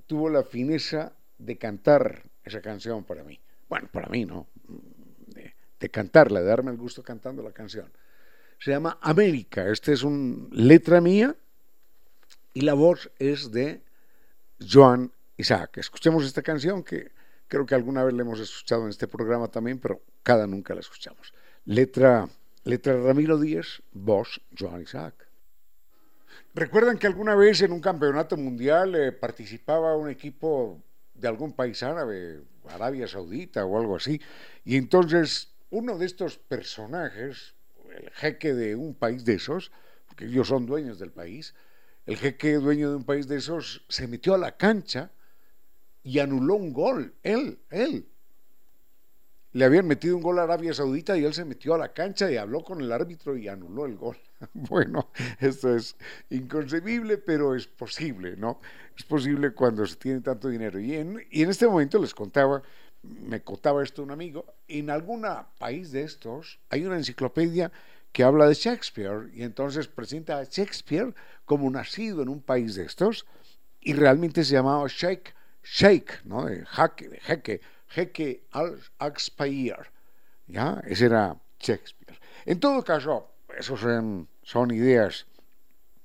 tuvo la fineza de cantar esa canción para mí bueno, para mí, ¿no? De, cantarla, de darme el gusto cantando la canción. Se llama América. Esta es una letra mía y la voz es de Joan Isaac. Escuchemos esta canción que creo que alguna vez la hemos escuchado en este programa también, pero cada nunca la escuchamos. Letra, letra Ramiro Díez, voz Joan Isaac. ¿Recuerdan que alguna vez en un campeonato mundial eh, participaba un equipo de algún país árabe, Arabia Saudita o algo así. Y entonces uno de estos personajes, el jeque de un país de esos, porque ellos son dueños del país, el jeque dueño de un país de esos se metió a la cancha y anuló un gol, él, él. Le habían metido un gol a Arabia Saudita y él se metió a la cancha y habló con el árbitro y anuló el gol. Bueno, esto es inconcebible, pero es posible, ¿no? Es posible cuando se tiene tanto dinero. Y en, y en este momento les contaba, me contaba esto un amigo, en algún país de estos hay una enciclopedia que habla de Shakespeare y entonces presenta a Shakespeare como nacido en un país de estos y realmente se llamaba Shake, Shake, ¿no? De jaque, de jeque, jeque al ¿ya? Ese era Shakespeare. En todo caso, esos son, son ideas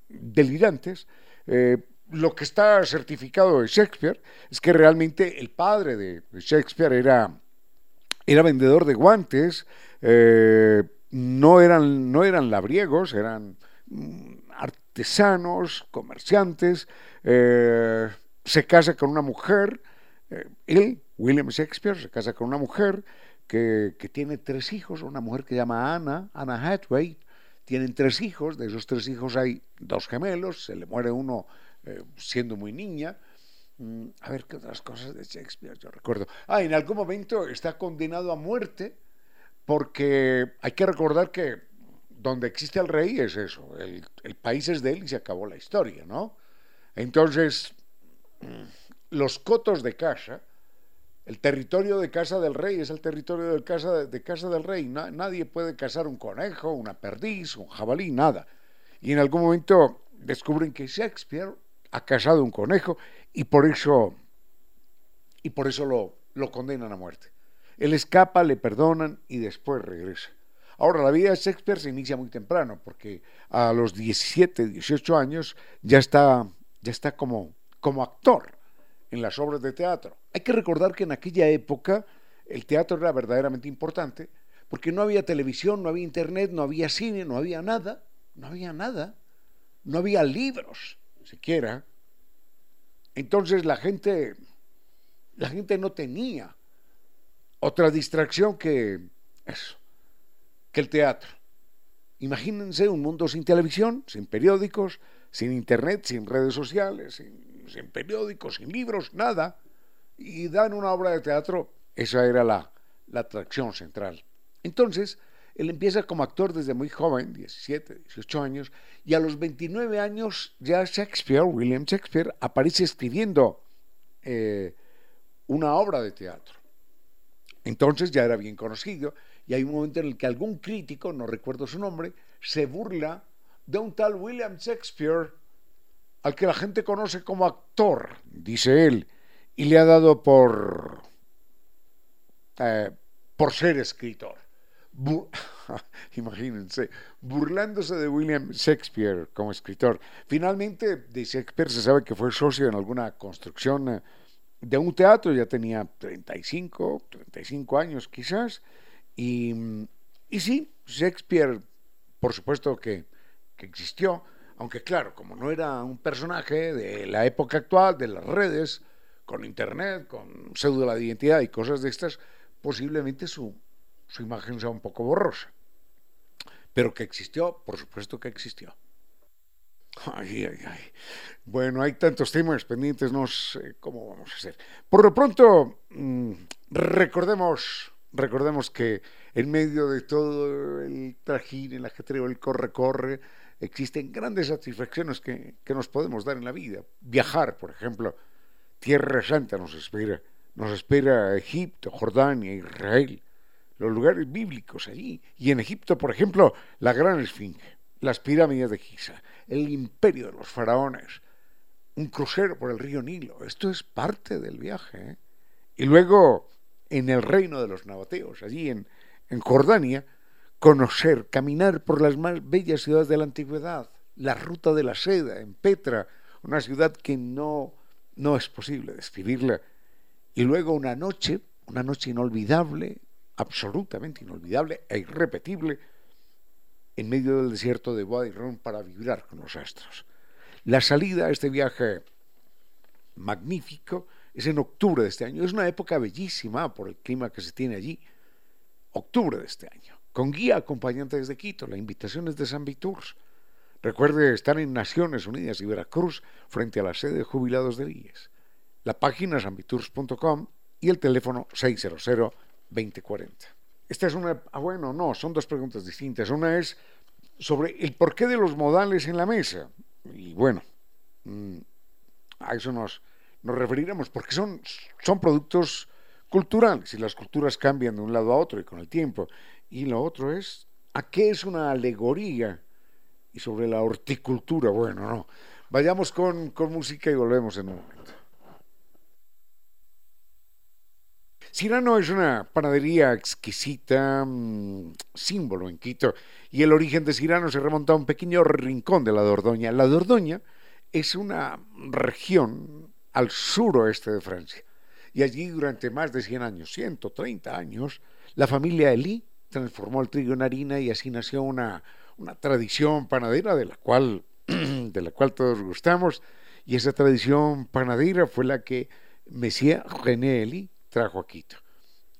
delirantes. Eh, lo que está certificado de Shakespeare es que realmente el padre de Shakespeare era, era vendedor de guantes, eh, no, eran, no eran labriegos, eran mm, artesanos, comerciantes, eh, se casa con una mujer, él, William Shakespeare, se casa con una mujer que, que, tiene tres hijos, una mujer que se llama Anna, Anna Hathaway, tienen tres hijos, de esos tres hijos hay dos gemelos, se le muere uno eh, siendo muy niña. Mm, a ver qué otras cosas de Shakespeare yo recuerdo. Ah, en algún momento está condenado a muerte porque hay que recordar que donde existe el rey es eso, el, el país es de él y se acabó la historia, ¿no? Entonces, mm, los cotos de casa El territorio de Casa del Rey es el territorio de Casa, de casa del Rey. nadie puede cazar un conejo, una perdiz, un jabalí, nada. Y en algún momento descubren que Shakespeare ha cazado un conejo y por eso, y por eso lo, lo condenan a muerte. Él escapa, le perdonan y después regresa. Ahora, la vida de Shakespeare se inicia muy temprano, porque a los 17, 18 años ya está, ya está como, como actor en las obras de teatro. Hay que recordar que en aquella época el teatro era verdaderamente importante, porque no había televisión, no había internet, no había cine, no había nada, no había nada, no había libros siquiera. Entonces la gente, la gente no tenía otra distracción que eso, que el teatro. Imagínense un mundo sin televisión, sin periódicos, sin internet, sin redes sociales, sin, periódicos, sin libros, nada. Y dan una obra de teatro, esa era la, la atracción central. Entonces, él empieza como actor desde muy joven, 17, 18 años, y a los 29 años ya Shakespeare, William Shakespeare, aparece escribiendo eh, una obra de teatro. Entonces ya era bien conocido y hay un momento en el que algún crítico, no recuerdo su nombre, se burla de un tal William Shakespeare al que la gente conoce como actor, dice él, y le ha dado por, eh, por ser escritor. imagínense, burlándose de William Shakespeare como escritor. Finalmente, de Shakespeare se sabe que fue socio en alguna construcción eh, de un teatro, ya tenía 35, 35 años quizás, y, y sí, Shakespeare, por supuesto que, que existió, aunque claro, como no era un personaje de la época actual, de las redes, con internet, con pseudo de identidad y cosas de estas, posiblemente su, su imagen sea un poco borrosa. Pero que existió, por supuesto que existió. Ay, ay, ay. Bueno, hay tantos temas pendientes, no sé cómo vamos a hacer. Por lo pronto, mm, recordemos, recordemos que en medio de todo el trajín, el ajetreo, el corre-corre, existen grandes satisfacciones que, que nos podemos dar en la vida. Viajar, por ejemplo, Tierra Santa nos espera. Nos espera Egipto, Jordania, Israel, los lugares bíblicos allí. Y en Egipto, por ejemplo, la Gran Esfinge, las pirámides de Giza el imperio de los faraones, un crucero por el río Nilo. Esto es parte del viaje. ¿eh? Y luego, en el reino de los nabateos, allí en, en Jordania, conocer, caminar por las más bellas ciudades de la antigüedad, la ruta de la seda en Petra, una ciudad que no, no es posible describirla. Y luego una noche, una noche inolvidable, absolutamente inolvidable e irrepetible, en medio del desierto de Ron para vibrar con los astros. La salida a este viaje magnífico es en octubre de este año. Es una época bellísima por el clima que se tiene allí. Octubre de este año. Con guía acompañante desde Quito. La invitación es de San Viturs. Recuerde estar en Naciones Unidas y Veracruz frente a la sede de jubilados de IES. La página sanviturs.com y el teléfono 600 2040. Esta es una, ah, bueno, no, son dos preguntas distintas. Una es sobre el porqué de los modales en la mesa. Y bueno, mm, a eso nos, nos referiremos, porque son, son productos culturales y las culturas cambian de un lado a otro y con el tiempo. Y lo otro es, ¿a qué es una alegoría? Y sobre la horticultura, bueno, no. Vayamos con, con música y volvemos en un momento. Cirano es una panadería exquisita, mm, símbolo en Quito, y el origen de Cirano se remonta a un pequeño rincón de la Dordoña. La Dordoña es una región al suroeste de Francia, y allí durante más de 100 años, 130 años, la familia Elí transformó el trigo en harina y así nació una, una tradición panadera de la cual, de la cual todos gustamos, y esa tradición panadera fue la que Messier René Elie trajo a Quito.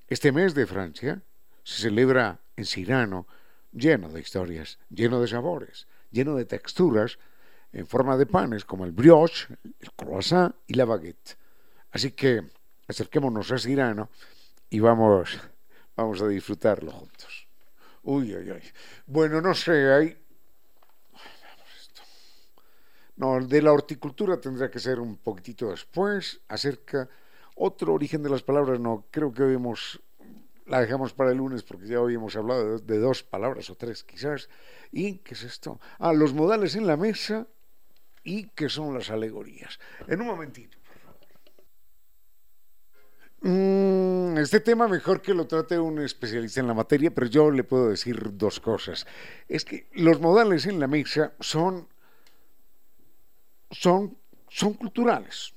Este mes de Francia se celebra en Cirano, lleno de historias, lleno de sabores, lleno de texturas, en forma de panes como el brioche, el croissant y la baguette. Así que acerquémonos a Cirano y vamos, vamos a disfrutarlo juntos. Uy, uy, uy. Bueno, no sé, hay... No, de la horticultura tendrá que ser un poquitito después, acerca Otro origen de las palabras, no, creo que hoy la dejamos para el lunes porque ya hoy hemos hablado de, de dos palabras o tres quizás. ¿Y qué es esto? Ah, los modales en la mesa y qué son las alegorías. En un momentito. Mm, este tema mejor que lo trate un especialista en la materia, pero yo le puedo decir dos cosas. Es que los modales en la mesa son, son, son culturales,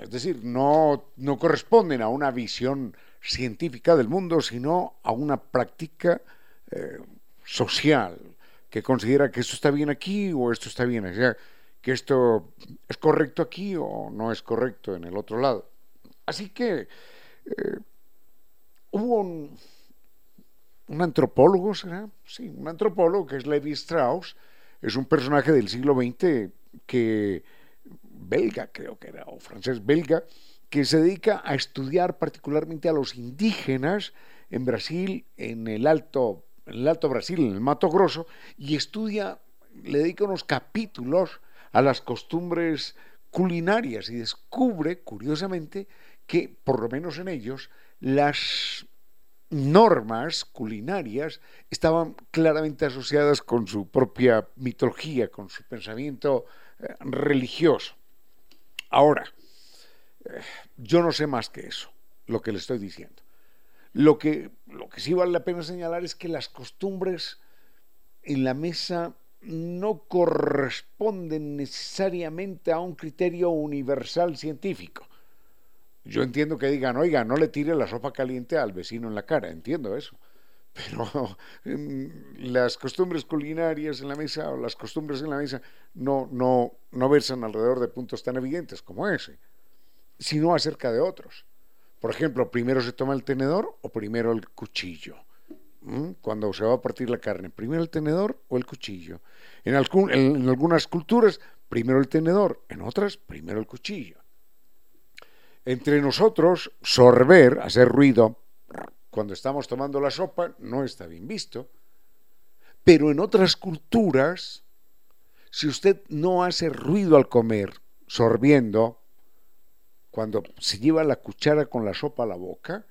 es decir, no, no corresponden a una visión científica del mundo, sino a una práctica eh, social que considera que esto está bien aquí o esto está bien allá, que esto es correcto aquí o no es correcto en el otro lado. Así que eh, hubo un, antropólogo, ¿será? Sí, un antropólogo que es Levi Strauss, es un personaje del siglo XX que, belga creo que era, o francés belga, que se dedica a estudiar particularmente a los indígenas en Brasil, en el Alto, en el Alto Brasil, en el Mato Grosso, y estudia, le dedica unos capítulos a las costumbres culinarias y descubre, curiosamente, que, por lo menos en ellos, las normas culinarias estaban claramente asociadas con su propia mitología, con su pensamiento eh, religioso. Ahora, eh, yo no sé más que eso, lo que le estoy diciendo. Lo que, lo que sí vale la pena señalar es que las costumbres en la mesa no corresponden necesariamente a un criterio universal científico. Yo entiendo que digan, oiga, no le tire la sopa caliente al vecino en la cara, entiendo eso. Pero las costumbres culinarias en la mesa o las costumbres en la mesa no, no, no versan alrededor de puntos tan evidentes como ese, sino acerca de otros. Por ejemplo, primero se toma el tenedor o primero el cuchillo. ¿Mm? Cuando se va a partir la carne, primero el tenedor o el cuchillo. En, en algunas culturas, primero el tenedor, en otras, primero el cuchillo. Entre nosotros, sorber, hacer ruido, cuando estamos tomando la sopa, no está bien visto. Pero en otras culturas, si usted no hace ruido al comer, sorbiendo, cuando se lleva la cuchara con la sopa a la boca,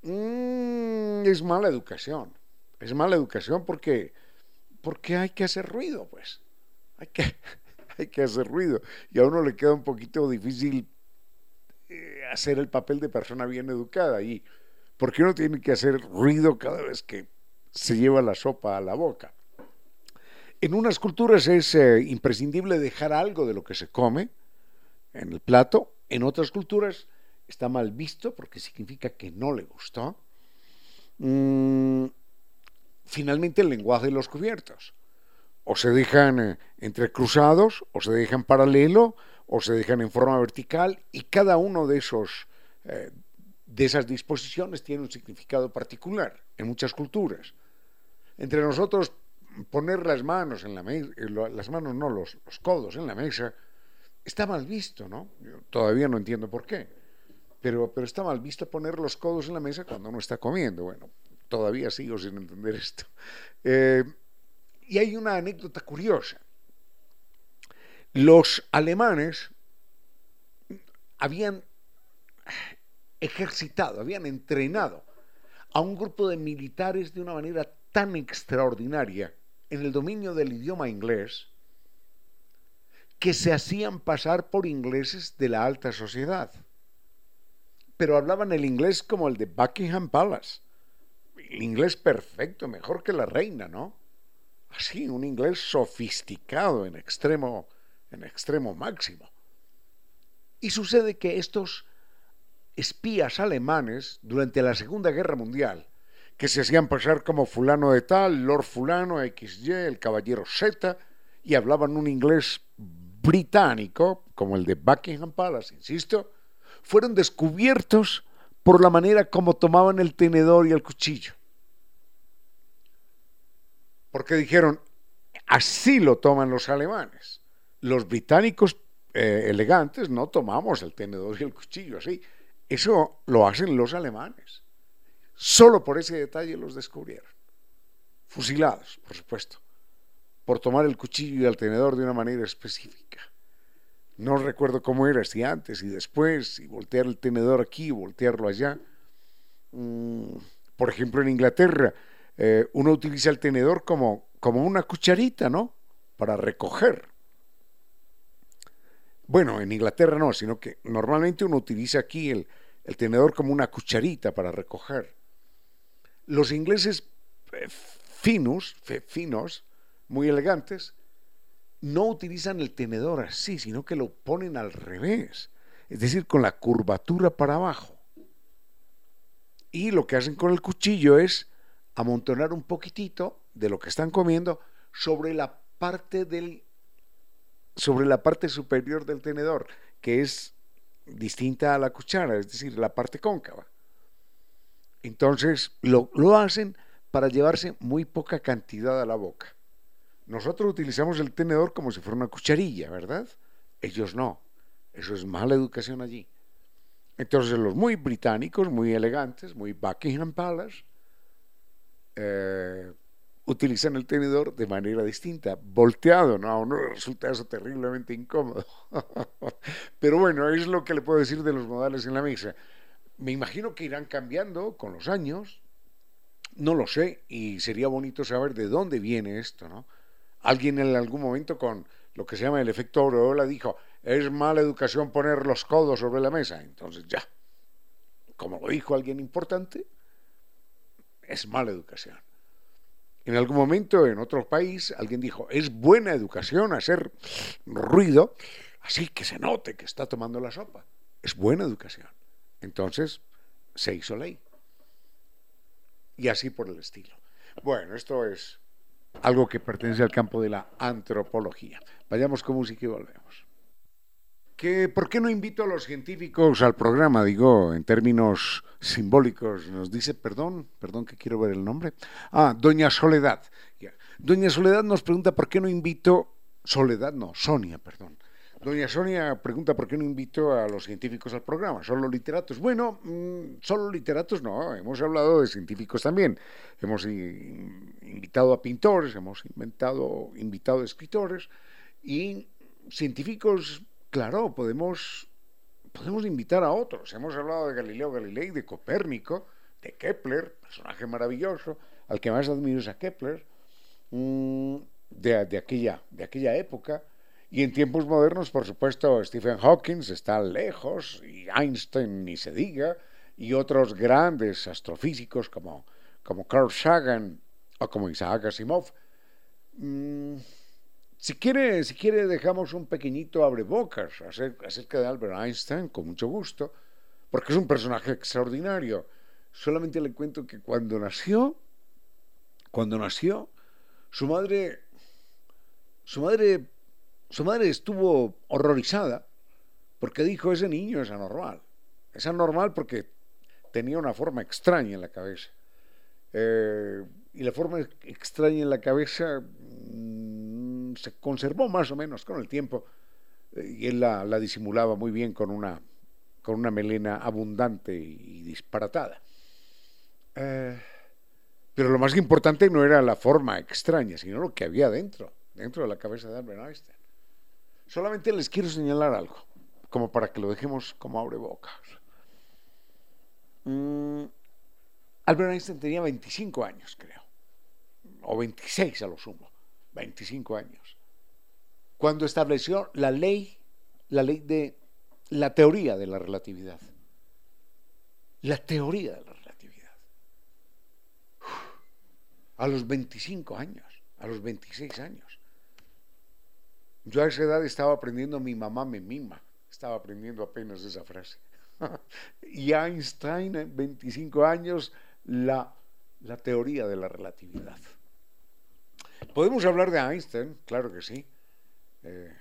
mm, es mala educación. Es mala educación porque, porque hay que hacer ruido, pues. Hay que, hay que hacer ruido. Y a uno le queda un poquito difícil hacer el papel de persona bien educada y ¿por qué no tiene que hacer ruido cada vez que se lleva la sopa a la boca? En unas culturas es eh, imprescindible dejar algo de lo que se come en el plato, en otras culturas está mal visto porque significa que no le gustó. Mm, finalmente el lenguaje de los cubiertos. O se dejan eh, entrecruzados, o se dejan paralelo, o se dejan en forma vertical y cada uno de esos eh, de esas disposiciones tiene un significado particular en muchas culturas. Entre nosotros poner las manos en la mesa, eh, las manos no, los, los, codos en la mesa, está mal visto, ¿no? Yo todavía no entiendo por qué, pero, pero está mal visto poner los codos en la mesa cuando uno está comiendo. Bueno, todavía sigo sin entender esto. Eh, y hay una anécdota curiosa. Los alemanes habían ejercitado, habían entrenado a un grupo de militares de una manera tan extraordinaria en el dominio del idioma inglés que se hacían pasar por ingleses de la alta sociedad. Pero hablaban el inglés como el de Buckingham Palace. El inglés perfecto, mejor que la reina, ¿no? Así, un inglés sofisticado en extremo en extremo máximo. Y sucede que estos espías alemanes, durante la Segunda Guerra Mundial, que se hacían pasar como fulano de tal, Lord fulano, XY, el caballero Z, y hablaban un inglés británico, como el de Buckingham Palace, insisto, fueron descubiertos por la manera como tomaban el tenedor y el cuchillo. Porque dijeron, así lo toman los alemanes los británicos eh, elegantes no tomamos el tenedor y el cuchillo así. Eso lo hacen los alemanes. Solo por ese detalle los descubrieron. Fusilados, por supuesto, por tomar el cuchillo y el tenedor de una manera específica. No recuerdo cómo era, si antes y después, y voltear el tenedor aquí, voltearlo allá. Mm, por ejemplo, en Inglaterra, eh, uno utiliza el tenedor como, como una cucharita, ¿no? Para recoger. Bueno, en Inglaterra no, sino que normalmente uno utiliza aquí el, tenedor como una cucharita para recoger. Los ingleses eh, finos, finos, muy elegantes, no utilizan el tenedor así, sino que lo ponen al revés, es decir, con la curvatura para abajo. Y lo que hacen con el cuchillo es amontonar un poquitito de lo que están comiendo sobre la parte del sobre la parte superior del tenedor, que es distinta a la cuchara, es decir, la parte cóncava. Entonces lo, lo hacen para llevarse muy poca cantidad a la boca. Nosotros utilizamos el tenedor como si fuera una cucharilla, ¿verdad? Ellos no. Eso es mala educación allí. Entonces los muy británicos, muy elegantes, muy Buckingham Palace, eh, utilizan el tenedor de manera distinta, volteado, ¿no? A uno resulta eso terriblemente incómodo. Pero bueno, es lo que le puedo decir de los modales en la mesa. Me imagino que irán cambiando con los años, no lo sé, y sería bonito saber de dónde viene esto, ¿no? Alguien en algún momento con lo que se llama el efecto aureola dijo, es mala educación poner los codos sobre la mesa. Entonces ya, como lo dijo alguien importante, es mala educación. En algún momento en otro país alguien dijo, es buena educación hacer ruido así que se note que está tomando la sopa. Es buena educación. Entonces se hizo ley. Y así por el estilo. Bueno, esto es algo que pertenece al campo de la antropología. Vayamos con música y volvemos. ¿Qué, ¿Por qué no invito a los científicos al programa? Digo, en términos simbólicos, nos dice, perdón, perdón que quiero ver el nombre. Ah, Doña Soledad. Doña Soledad nos pregunta por qué no invito, Soledad no, Sonia, perdón. Doña Sonia pregunta por qué no invito a los científicos al programa, solo literatos. Bueno, mm, solo literatos no, hemos hablado de científicos también. Hemos invitado a pintores, hemos inventado, invitado a escritores y científicos, claro, podemos, podemos invitar a otros. Hemos hablado de Galileo Galilei, de Copérnico, de Kepler, personaje maravilloso, al que más admiro es a Kepler, mm, de, de, aquella, de aquella época y en tiempos modernos, por supuesto, Stephen Hawking está lejos, y Einstein ni se diga, y otros grandes astrofísicos como, como Carl Sagan o como Isaac Asimov. Si quiere, si quiere, dejamos un pequeñito abrebocas acerca de Albert Einstein, con mucho gusto, porque es un personaje extraordinario. Solamente le cuento que cuando nació, cuando nació, su madre, su madre su madre estuvo horrorizada porque dijo, ese niño es anormal. Es anormal porque tenía una forma extraña en la cabeza. Eh, y la forma extraña en la cabeza se conservó más o menos con el tiempo eh, y él la, disimulaba muy bien con una, con una melena abundante y disparatada. Eh, pero lo más importante no era la forma extraña, sino lo que había dentro, dentro de la cabeza de Albert Einstein. Solamente les quiero señalar algo, como para que lo dejemos como abre bocas. Mm, Albert Einstein tenía 25 años, creo, o 26 a lo sumo, 25 años, cuando estableció la ley, la ley de la teoría de la relatividad. La teoría de la relatividad. a los 25 años, a los 26 años. Yo a esa edad estaba aprendiendo mi mamá me mima, estaba aprendiendo apenas esa frase. y Einstein, en 25 años, la, la teoría de la relatividad. Podemos hablar de Einstein, claro que sí, eh,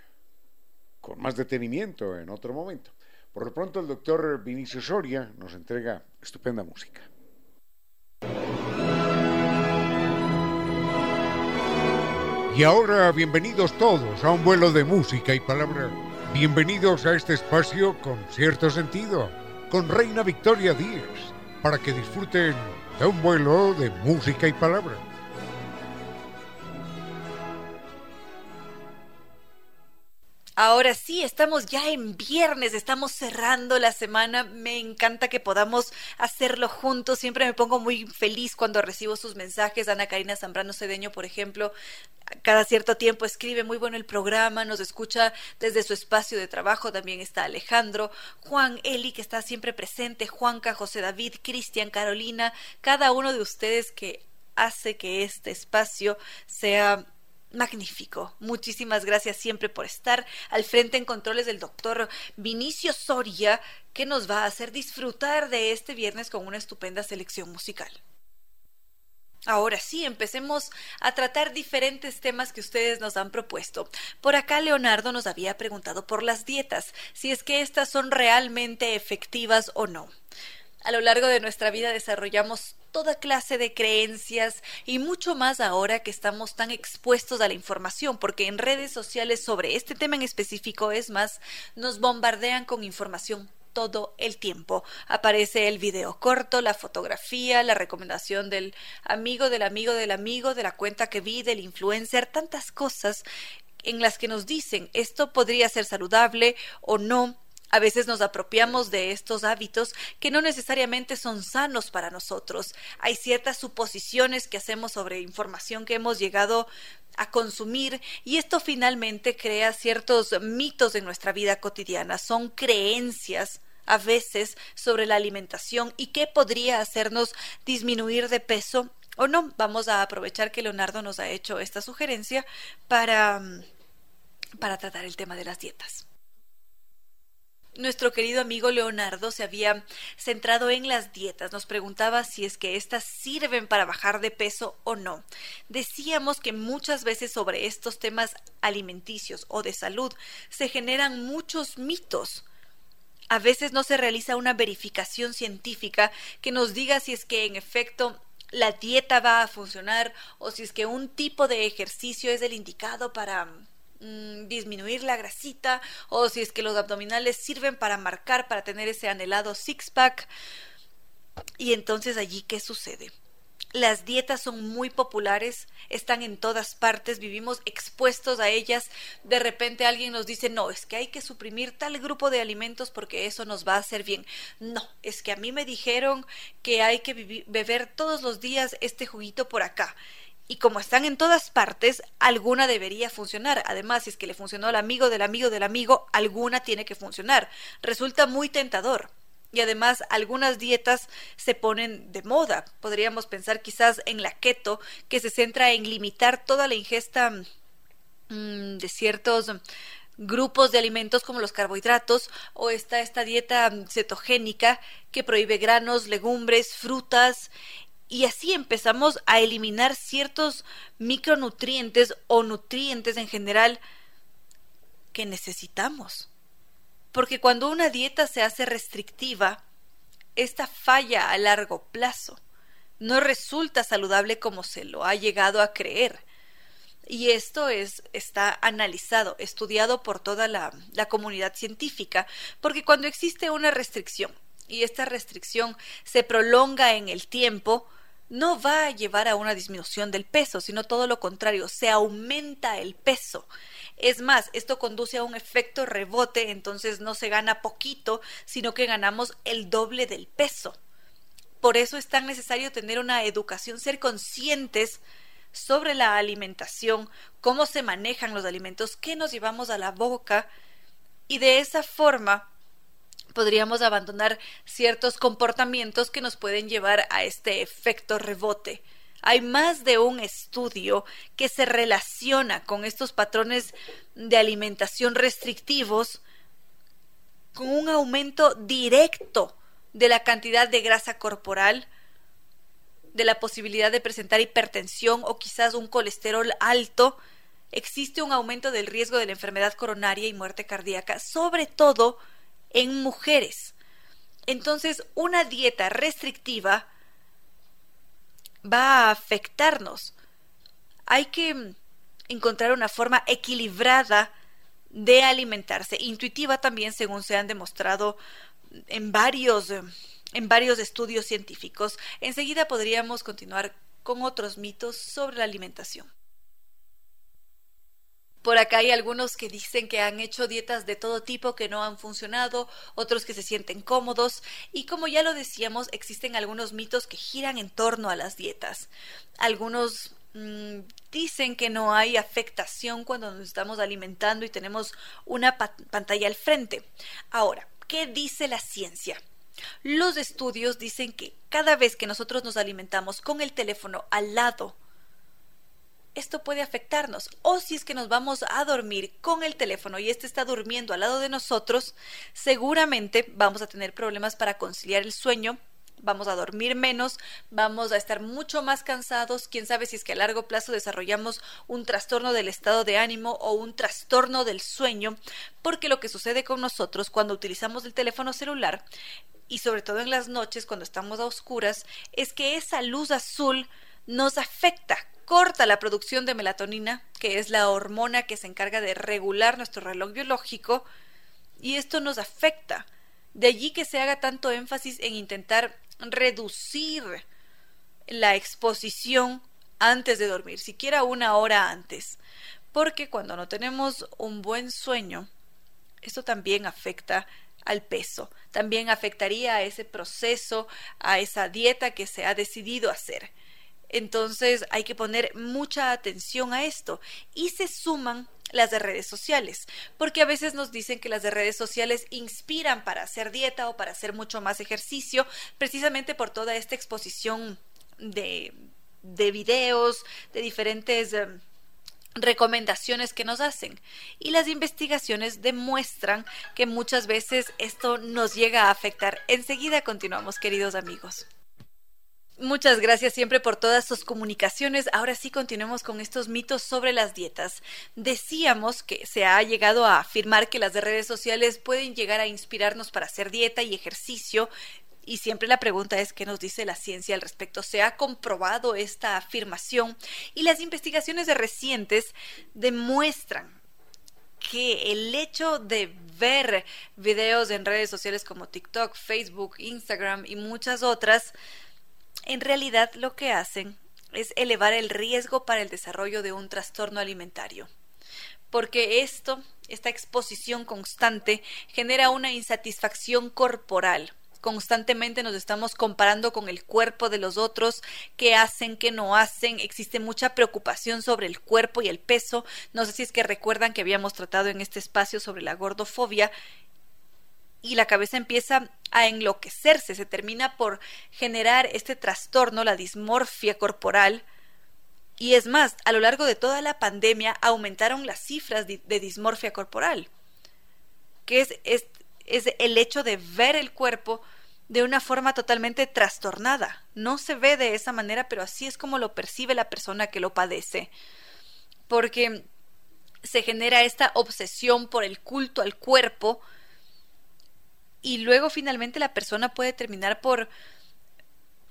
con más detenimiento en otro momento. Por lo pronto, el doctor Vinicio Soria nos entrega estupenda música. Y ahora bienvenidos todos a un vuelo de música y palabra. Bienvenidos a este espacio con cierto sentido, con Reina Victoria Díaz, para que disfruten de un vuelo de música y palabra. Ahora sí, estamos ya en viernes, estamos cerrando la semana. Me encanta que podamos hacerlo juntos. Siempre me pongo muy feliz cuando recibo sus mensajes. Ana Karina Zambrano Cedeño, por ejemplo, cada cierto tiempo escribe muy bueno el programa, nos escucha desde su espacio de trabajo. También está Alejandro, Juan Eli, que está siempre presente, Juanca, José David, Cristian, Carolina, cada uno de ustedes que hace que este espacio sea magnífico. Muchísimas gracias siempre por estar al frente en controles del doctor Vinicio Soria, que nos va a hacer disfrutar de este viernes con una estupenda selección musical. Ahora sí, empecemos a tratar diferentes temas que ustedes nos han propuesto. Por acá Leonardo nos había preguntado por las dietas, si es que estas son realmente efectivas o no. A lo largo de nuestra vida desarrollamos toda clase de creencias y mucho más ahora que estamos tan expuestos a la información, porque en redes sociales sobre este tema en específico es más, nos bombardean con información todo el tiempo. Aparece el video corto, la fotografía, la recomendación del amigo, del amigo, del amigo, de la cuenta que vi, del influencer, tantas cosas en las que nos dicen esto podría ser saludable o no, a veces nos apropiamos de estos hábitos que no necesariamente son sanos para nosotros. Hay ciertas suposiciones que hacemos sobre información que hemos llegado a consumir y esto finalmente crea ciertos mitos en nuestra vida cotidiana. Son creencias a veces sobre la alimentación y qué podría hacernos disminuir de peso o no. Vamos a aprovechar que Leonardo nos ha hecho esta sugerencia para, para tratar el tema de las dietas. Nuestro querido amigo Leonardo se había centrado en las dietas. Nos preguntaba si es que éstas sirven para bajar de peso o no. Decíamos que muchas veces sobre estos temas alimenticios o de salud se generan muchos mitos. A veces no se realiza una verificación científica que nos diga si es que en efecto la dieta va a funcionar o si es que un tipo de ejercicio es el indicado para Mm, disminuir la grasita o si es que los abdominales sirven para marcar, para tener ese anhelado six-pack. Y entonces allí, ¿qué sucede? Las dietas son muy populares, están en todas partes, vivimos expuestos a ellas. De repente alguien nos dice, no, es que hay que suprimir tal grupo de alimentos porque eso nos va a hacer bien. No, es que a mí me dijeron que hay que beber todos los días este juguito por acá y como están en todas partes, alguna debería funcionar. Además, si es que le funcionó al amigo del amigo del amigo, alguna tiene que funcionar. Resulta muy tentador. Y además algunas dietas se ponen de moda. Podríamos pensar quizás en la keto, que se centra en limitar toda la ingesta mm, de ciertos grupos de alimentos como los carbohidratos o está esta dieta cetogénica que prohíbe granos, legumbres, frutas y así empezamos a eliminar ciertos micronutrientes o nutrientes en general que necesitamos. Porque cuando una dieta se hace restrictiva, esta falla a largo plazo. No resulta saludable como se lo ha llegado a creer. Y esto es, está analizado, estudiado por toda la, la comunidad científica, porque cuando existe una restricción y esta restricción se prolonga en el tiempo, no va a llevar a una disminución del peso, sino todo lo contrario, se aumenta el peso. Es más, esto conduce a un efecto rebote, entonces no se gana poquito, sino que ganamos el doble del peso. Por eso es tan necesario tener una educación, ser conscientes sobre la alimentación, cómo se manejan los alimentos, qué nos llevamos a la boca, y de esa forma podríamos abandonar ciertos comportamientos que nos pueden llevar a este efecto rebote. Hay más de un estudio que se relaciona con estos patrones de alimentación restrictivos con un aumento directo de la cantidad de grasa corporal, de la posibilidad de presentar hipertensión o quizás un colesterol alto, existe un aumento del riesgo de la enfermedad coronaria y muerte cardíaca, sobre todo en mujeres. Entonces, una dieta restrictiva va a afectarnos. Hay que encontrar una forma equilibrada de alimentarse, intuitiva también, según se han demostrado en varios, en varios estudios científicos. Enseguida podríamos continuar con otros mitos sobre la alimentación. Por acá hay algunos que dicen que han hecho dietas de todo tipo que no han funcionado, otros que se sienten cómodos y como ya lo decíamos, existen algunos mitos que giran en torno a las dietas. Algunos mm, dicen que no hay afectación cuando nos estamos alimentando y tenemos una pantalla al frente. Ahora, ¿qué dice la ciencia? Los estudios dicen que cada vez que nosotros nos alimentamos con el teléfono al lado esto puede afectarnos. O si es que nos vamos a dormir con el teléfono y este está durmiendo al lado de nosotros, seguramente vamos a tener problemas para conciliar el sueño, vamos a dormir menos, vamos a estar mucho más cansados, quién sabe si es que a largo plazo desarrollamos un trastorno del estado de ánimo o un trastorno del sueño, porque lo que sucede con nosotros cuando utilizamos el teléfono celular y sobre todo en las noches cuando estamos a oscuras es que esa luz azul nos afecta corta la producción de melatonina, que es la hormona que se encarga de regular nuestro reloj biológico, y esto nos afecta. De allí que se haga tanto énfasis en intentar reducir la exposición antes de dormir, siquiera una hora antes, porque cuando no tenemos un buen sueño, esto también afecta al peso, también afectaría a ese proceso, a esa dieta que se ha decidido hacer. Entonces hay que poner mucha atención a esto y se suman las de redes sociales, porque a veces nos dicen que las de redes sociales inspiran para hacer dieta o para hacer mucho más ejercicio, precisamente por toda esta exposición de, de videos, de diferentes... Em, recomendaciones que nos hacen y las investigaciones demuestran que muchas veces esto nos llega a afectar. Enseguida continuamos, queridos amigos. Muchas gracias siempre por todas sus comunicaciones. Ahora sí continuemos con estos mitos sobre las dietas. Decíamos que se ha llegado a afirmar que las redes sociales pueden llegar a inspirarnos para hacer dieta y ejercicio. Y siempre la pregunta es qué nos dice la ciencia al respecto. ¿Se ha comprobado esta afirmación? Y las investigaciones de recientes demuestran que el hecho de ver videos en redes sociales como TikTok, Facebook, Instagram y muchas otras en realidad lo que hacen es elevar el riesgo para el desarrollo de un trastorno alimentario. Porque esto, esta exposición constante, genera una insatisfacción corporal. Constantemente nos estamos comparando con el cuerpo de los otros, qué hacen, qué no hacen. Existe mucha preocupación sobre el cuerpo y el peso. No sé si es que recuerdan que habíamos tratado en este espacio sobre la gordofobia y la cabeza empieza a enloquecerse, se termina por generar este trastorno, la dismorfia corporal. Y es más, a lo largo de toda la pandemia aumentaron las cifras de, dismorfia corporal, que es, es, es el hecho de ver el cuerpo de una forma totalmente trastornada. No se ve de esa manera, pero así es como lo percibe la persona que lo padece. Porque se genera esta obsesión por el culto al cuerpo, y luego finalmente la persona puede terminar por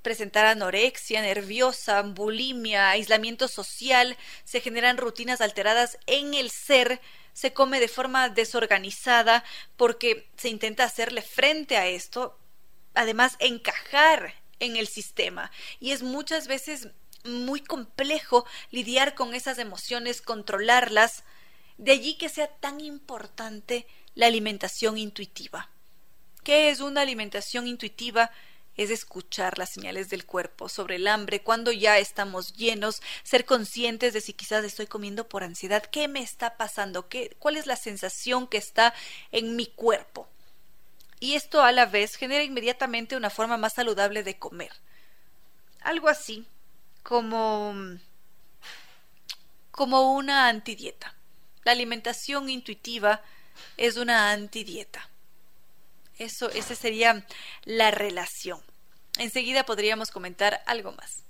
presentar anorexia, nerviosa, bulimia, aislamiento social, se generan rutinas alteradas en el ser, se come de forma desorganizada porque se intenta hacerle frente a esto, además encajar en el sistema y es muchas veces muy complejo lidiar con esas emociones, controlarlas, de allí que sea tan importante la alimentación intuitiva. ¿Qué es una alimentación intuitiva? es escuchar las señales del cuerpo sobre el hambre cuando ya estamos llenos, ser conscientes de si quizás estoy comiendo por ansiedad, qué me está pasando, ¿Qué, cuál es la sensación que está en mi cuerpo. Y esto a la vez genera inmediatamente una forma más saludable de comer. Algo así como como una antidieta. La alimentación intuitiva es una antidieta. Eso, esa sería la relación. Enseguida podríamos comentar algo más.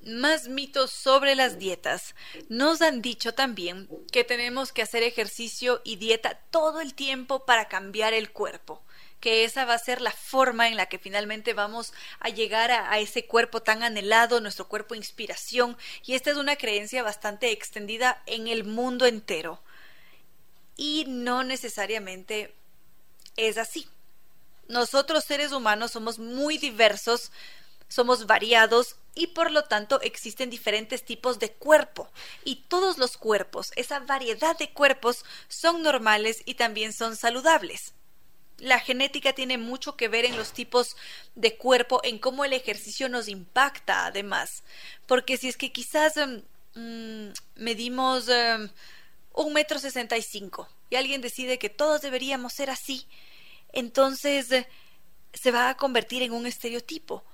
Más mitos sobre las dietas. Nos han dicho también que tenemos que hacer ejercicio y dieta todo el tiempo para cambiar el cuerpo que esa va a ser la forma en la que finalmente vamos a llegar a, a, ese cuerpo tan anhelado, nuestro cuerpo inspiración, y esta es una creencia bastante extendida en el mundo entero. Y no necesariamente es así. Nosotros seres humanos somos muy diversos, somos variados y por lo tanto existen diferentes tipos de cuerpo y todos los cuerpos, esa variedad de cuerpos son normales y también son saludables. La genética tiene mucho que ver en los tipos de cuerpo, en cómo el ejercicio nos impacta además, porque si es que quizás em, mm, medimos em, un metro sesenta y cinco y alguien decide que todos deberíamos ser así, entonces eh, se va a convertir en un estereotipo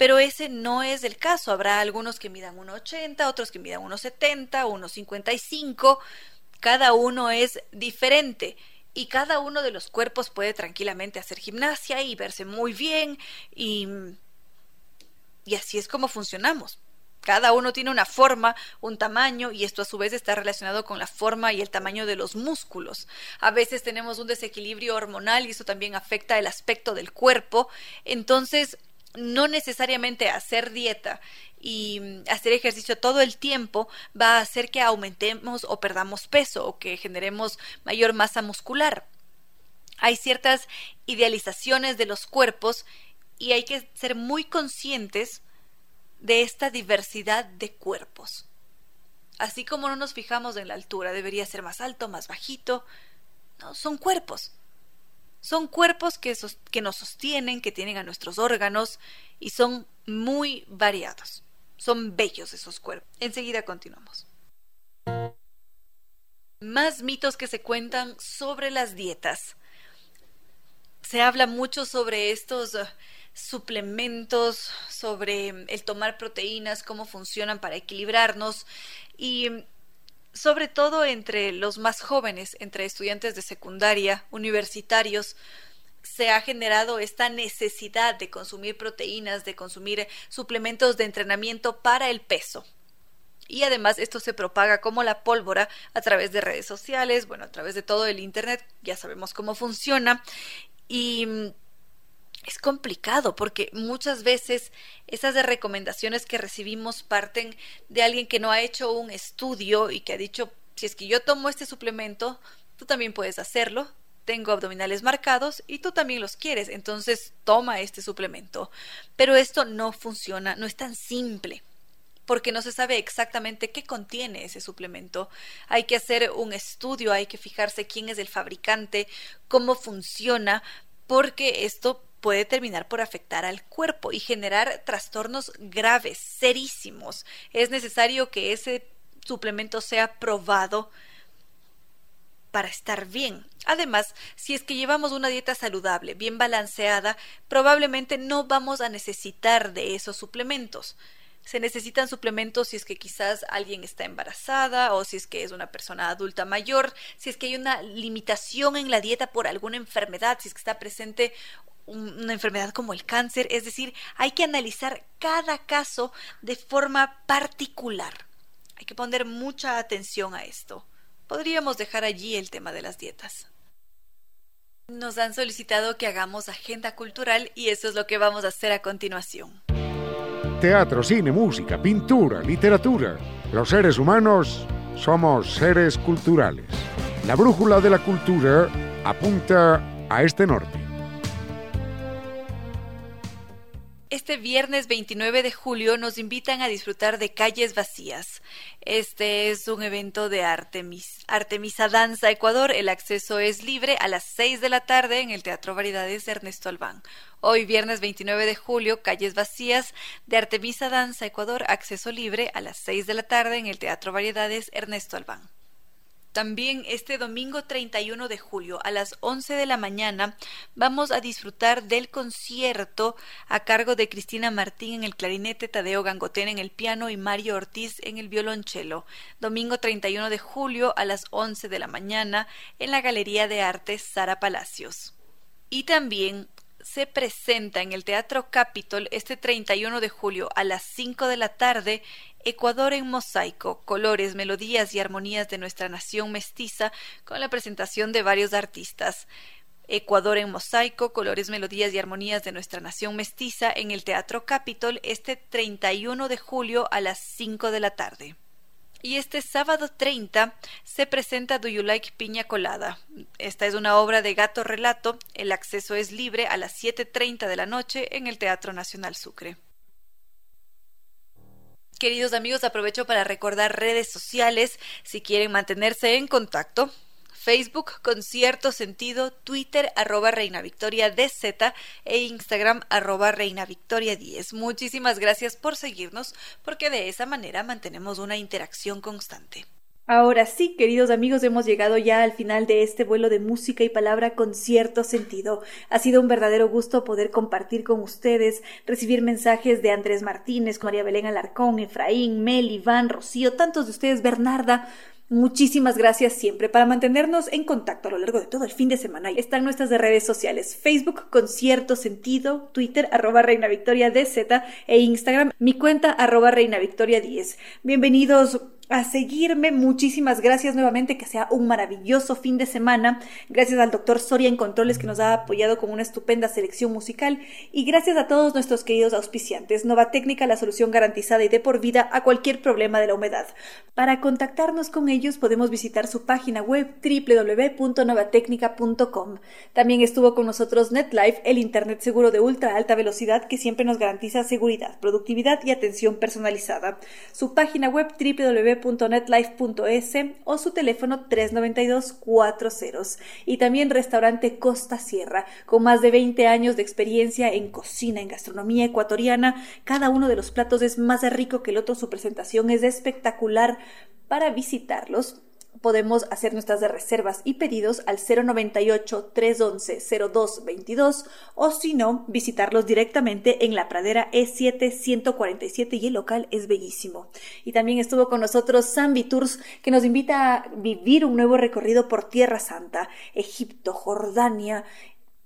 pero ese no es el caso. Habrá algunos que midan 1,80, otros que midan 1,70, 1,55. Cada uno es diferente y cada uno de los cuerpos puede tranquilamente hacer gimnasia y verse muy bien y, y así es como funcionamos. Cada uno tiene una forma, un tamaño, y esto a su vez está relacionado con la forma y el tamaño de los músculos. A veces tenemos un desequilibrio hormonal y eso también afecta el aspecto del cuerpo. Entonces, no necesariamente hacer dieta y mm, hacer ejercicio todo el tiempo va a hacer que aumentemos o perdamos peso o que generemos mayor masa muscular. Hay ciertas idealizaciones de los cuerpos y hay que ser muy conscientes de esta diversidad de cuerpos. Así como no nos fijamos en la altura, debería ser más alto, más bajito. No, son cuerpos. Son cuerpos que, que nos sostienen, que tienen a nuestros órganos y son muy variados. Son bellos esos cuerpos. Enseguida continuamos. Más mitos que se cuentan sobre las dietas. Se habla mucho sobre estos suplementos, sobre el tomar proteínas, cómo funcionan para equilibrarnos y sobre todo entre los más jóvenes, entre estudiantes de secundaria, universitarios, se ha generado esta necesidad de consumir proteínas, de consumir suplementos de entrenamiento para el peso. Y además esto se propaga como la pólvora a través de redes sociales, bueno, a través de todo el Internet, ya sabemos cómo funciona. Y es complicado porque muchas veces esas recomendaciones que recibimos parten de alguien que no ha hecho un estudio y que ha dicho, si es que yo tomo este suplemento, tú también puedes hacerlo, tengo abdominales marcados y tú también los quieres, entonces toma este suplemento. Pero esto no funciona, no es tan simple porque no se sabe exactamente qué contiene ese suplemento. Hay que hacer un estudio, hay que fijarse quién es el fabricante, cómo funciona, porque esto puede terminar por afectar al cuerpo y generar trastornos graves, serísimos. Es necesario que ese suplemento sea probado para estar bien. Además, si es que llevamos una dieta saludable, bien balanceada, probablemente no vamos a necesitar de esos suplementos se necesitan suplementos si es que quizás alguien está embarazada o si es que es una persona adulta mayor, si es que hay una limitación en la dieta por alguna enfermedad, si es que está presente una enfermedad como el cáncer, es decir, hay que analizar cada caso de forma particular. Hay que poner mucha atención a esto. Podríamos dejar allí el tema de las dietas. Nos han solicitado que hagamos agenda cultural y eso es lo que vamos a hacer a continuación teatro, cine, música, pintura, literatura. Los seres humanos somos seres culturales. La brújula de la cultura apunta a este norte. Este viernes 29 de julio nos invitan a disfrutar de Calles Vacías. Este es un evento de Artemis. Artemisa Danza Ecuador. El acceso es libre a las 6 de la tarde en el Teatro Variedades Ernesto Albán. Hoy viernes 29 de julio, Calles Vacías de Artemisa Danza Ecuador. Acceso libre a las 6 de la tarde en el Teatro Variedades Ernesto Albán. También este domingo 31 de julio a las 11 de la mañana vamos a disfrutar del concierto a cargo de Cristina Martín en el clarinete, Tadeo Gangotén en el piano y Mario Ortiz en el violonchelo. Domingo 31 de julio a las 11 de la mañana en la Galería de Artes Sara Palacios. Y también se presenta en el Teatro Capitol este 31 de julio a las 5 de la tarde Ecuador en mosaico, colores, melodías y armonías de nuestra nación mestiza con la presentación de varios artistas. Ecuador en mosaico, colores, melodías y armonías de nuestra nación mestiza en el Teatro Capitol este 31 de julio a las 5 de la tarde. Y este sábado 30 se presenta Do You Like Piña Colada. Esta es una obra de gato relato. El acceso es libre a las 7.30 de la noche en el Teatro Nacional Sucre. Queridos amigos, aprovecho para recordar redes sociales si quieren mantenerse en contacto. Facebook con cierto sentido, Twitter arroba Reina Victoria DZ e Instagram arroba Reina Victoria 10. Muchísimas gracias por seguirnos porque de esa manera mantenemos una interacción constante. Ahora sí, queridos amigos, hemos llegado ya al final de este vuelo de música y palabra con cierto sentido. Ha sido un verdadero gusto poder compartir con ustedes, recibir mensajes de Andrés Martínez, María Belén Alarcón, Efraín, Mel, Iván, Rocío, tantos de ustedes, Bernarda. Muchísimas gracias siempre. Para mantenernos en contacto a lo largo de todo el fin de semana están nuestras redes sociales, Facebook con cierto sentido, Twitter arroba Reina Victoria DZ e Instagram mi cuenta arroba Reina Victoria 10. Bienvenidos a seguirme. Muchísimas gracias nuevamente, que sea un maravilloso fin de semana. Gracias al doctor Soria en Controles que nos ha apoyado con una estupenda selección musical y gracias a todos nuestros queridos auspiciantes. Nova Técnica, la solución garantizada y de por vida a cualquier problema de la humedad. Para contactarnos con ellos podemos visitar su página web www.novatecnica.com. También estuvo con nosotros NetLife, el internet seguro de ultra alta velocidad que siempre nos garantiza seguridad, productividad y atención personalizada. Su página web www .netlife.es o su teléfono 392-40. Y también restaurante Costa Sierra, con más de 20 años de experiencia en cocina, en gastronomía ecuatoriana. Cada uno de los platos es más rico que el otro, su presentación es espectacular. Para visitarlos, podemos hacer nuestras reservas y pedidos al 098-311-0222 o si no, visitarlos directamente en la pradera E7 147 y el local es bellísimo. Y también estuvo con nosotros Zambi Tours que nos invita a vivir un nuevo recorrido por Tierra Santa, Egipto, Jordania,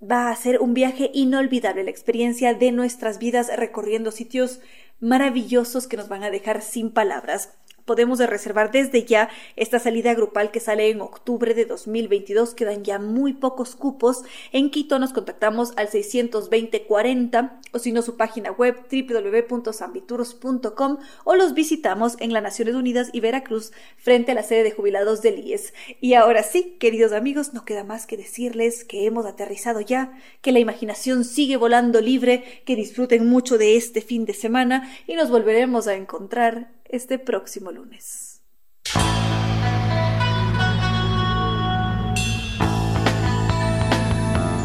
va a ser un viaje inolvidable, la experiencia de nuestras vidas recorriendo sitios maravillosos que nos van a dejar sin palabras podemos reservar desde ya esta salida grupal que sale en octubre de 2022. Quedan ya muy pocos cupos. En Quito nos contactamos al 620-40 o si no su página web www.sambituros.com o los visitamos en las Naciones Unidas y Veracruz frente a la sede de jubilados del IES. Y ahora sí, queridos amigos, no queda más que decirles que hemos aterrizado ya, que la imaginación sigue volando libre, que disfruten mucho de este fin de semana y nos volveremos a encontrar este próximo lunes.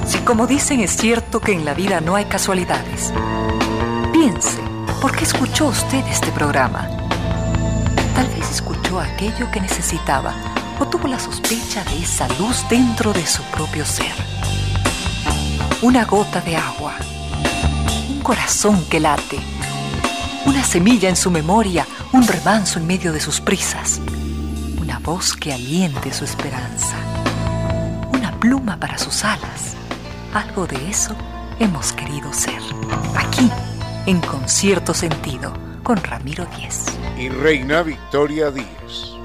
Si como dicen es cierto que en la vida no hay casualidades, piense, ¿por qué escuchó usted este programa? Tal vez escuchó aquello que necesitaba o tuvo la sospecha de esa luz dentro de su propio ser. Una gota de agua, un corazón que late, una semilla en su memoria, un remanso en medio de sus prisas, una voz que aliente su esperanza, una pluma para sus alas. Algo de eso hemos querido ser. Aquí, en concierto sentido, con Ramiro Díez. Y Reina Victoria Díez.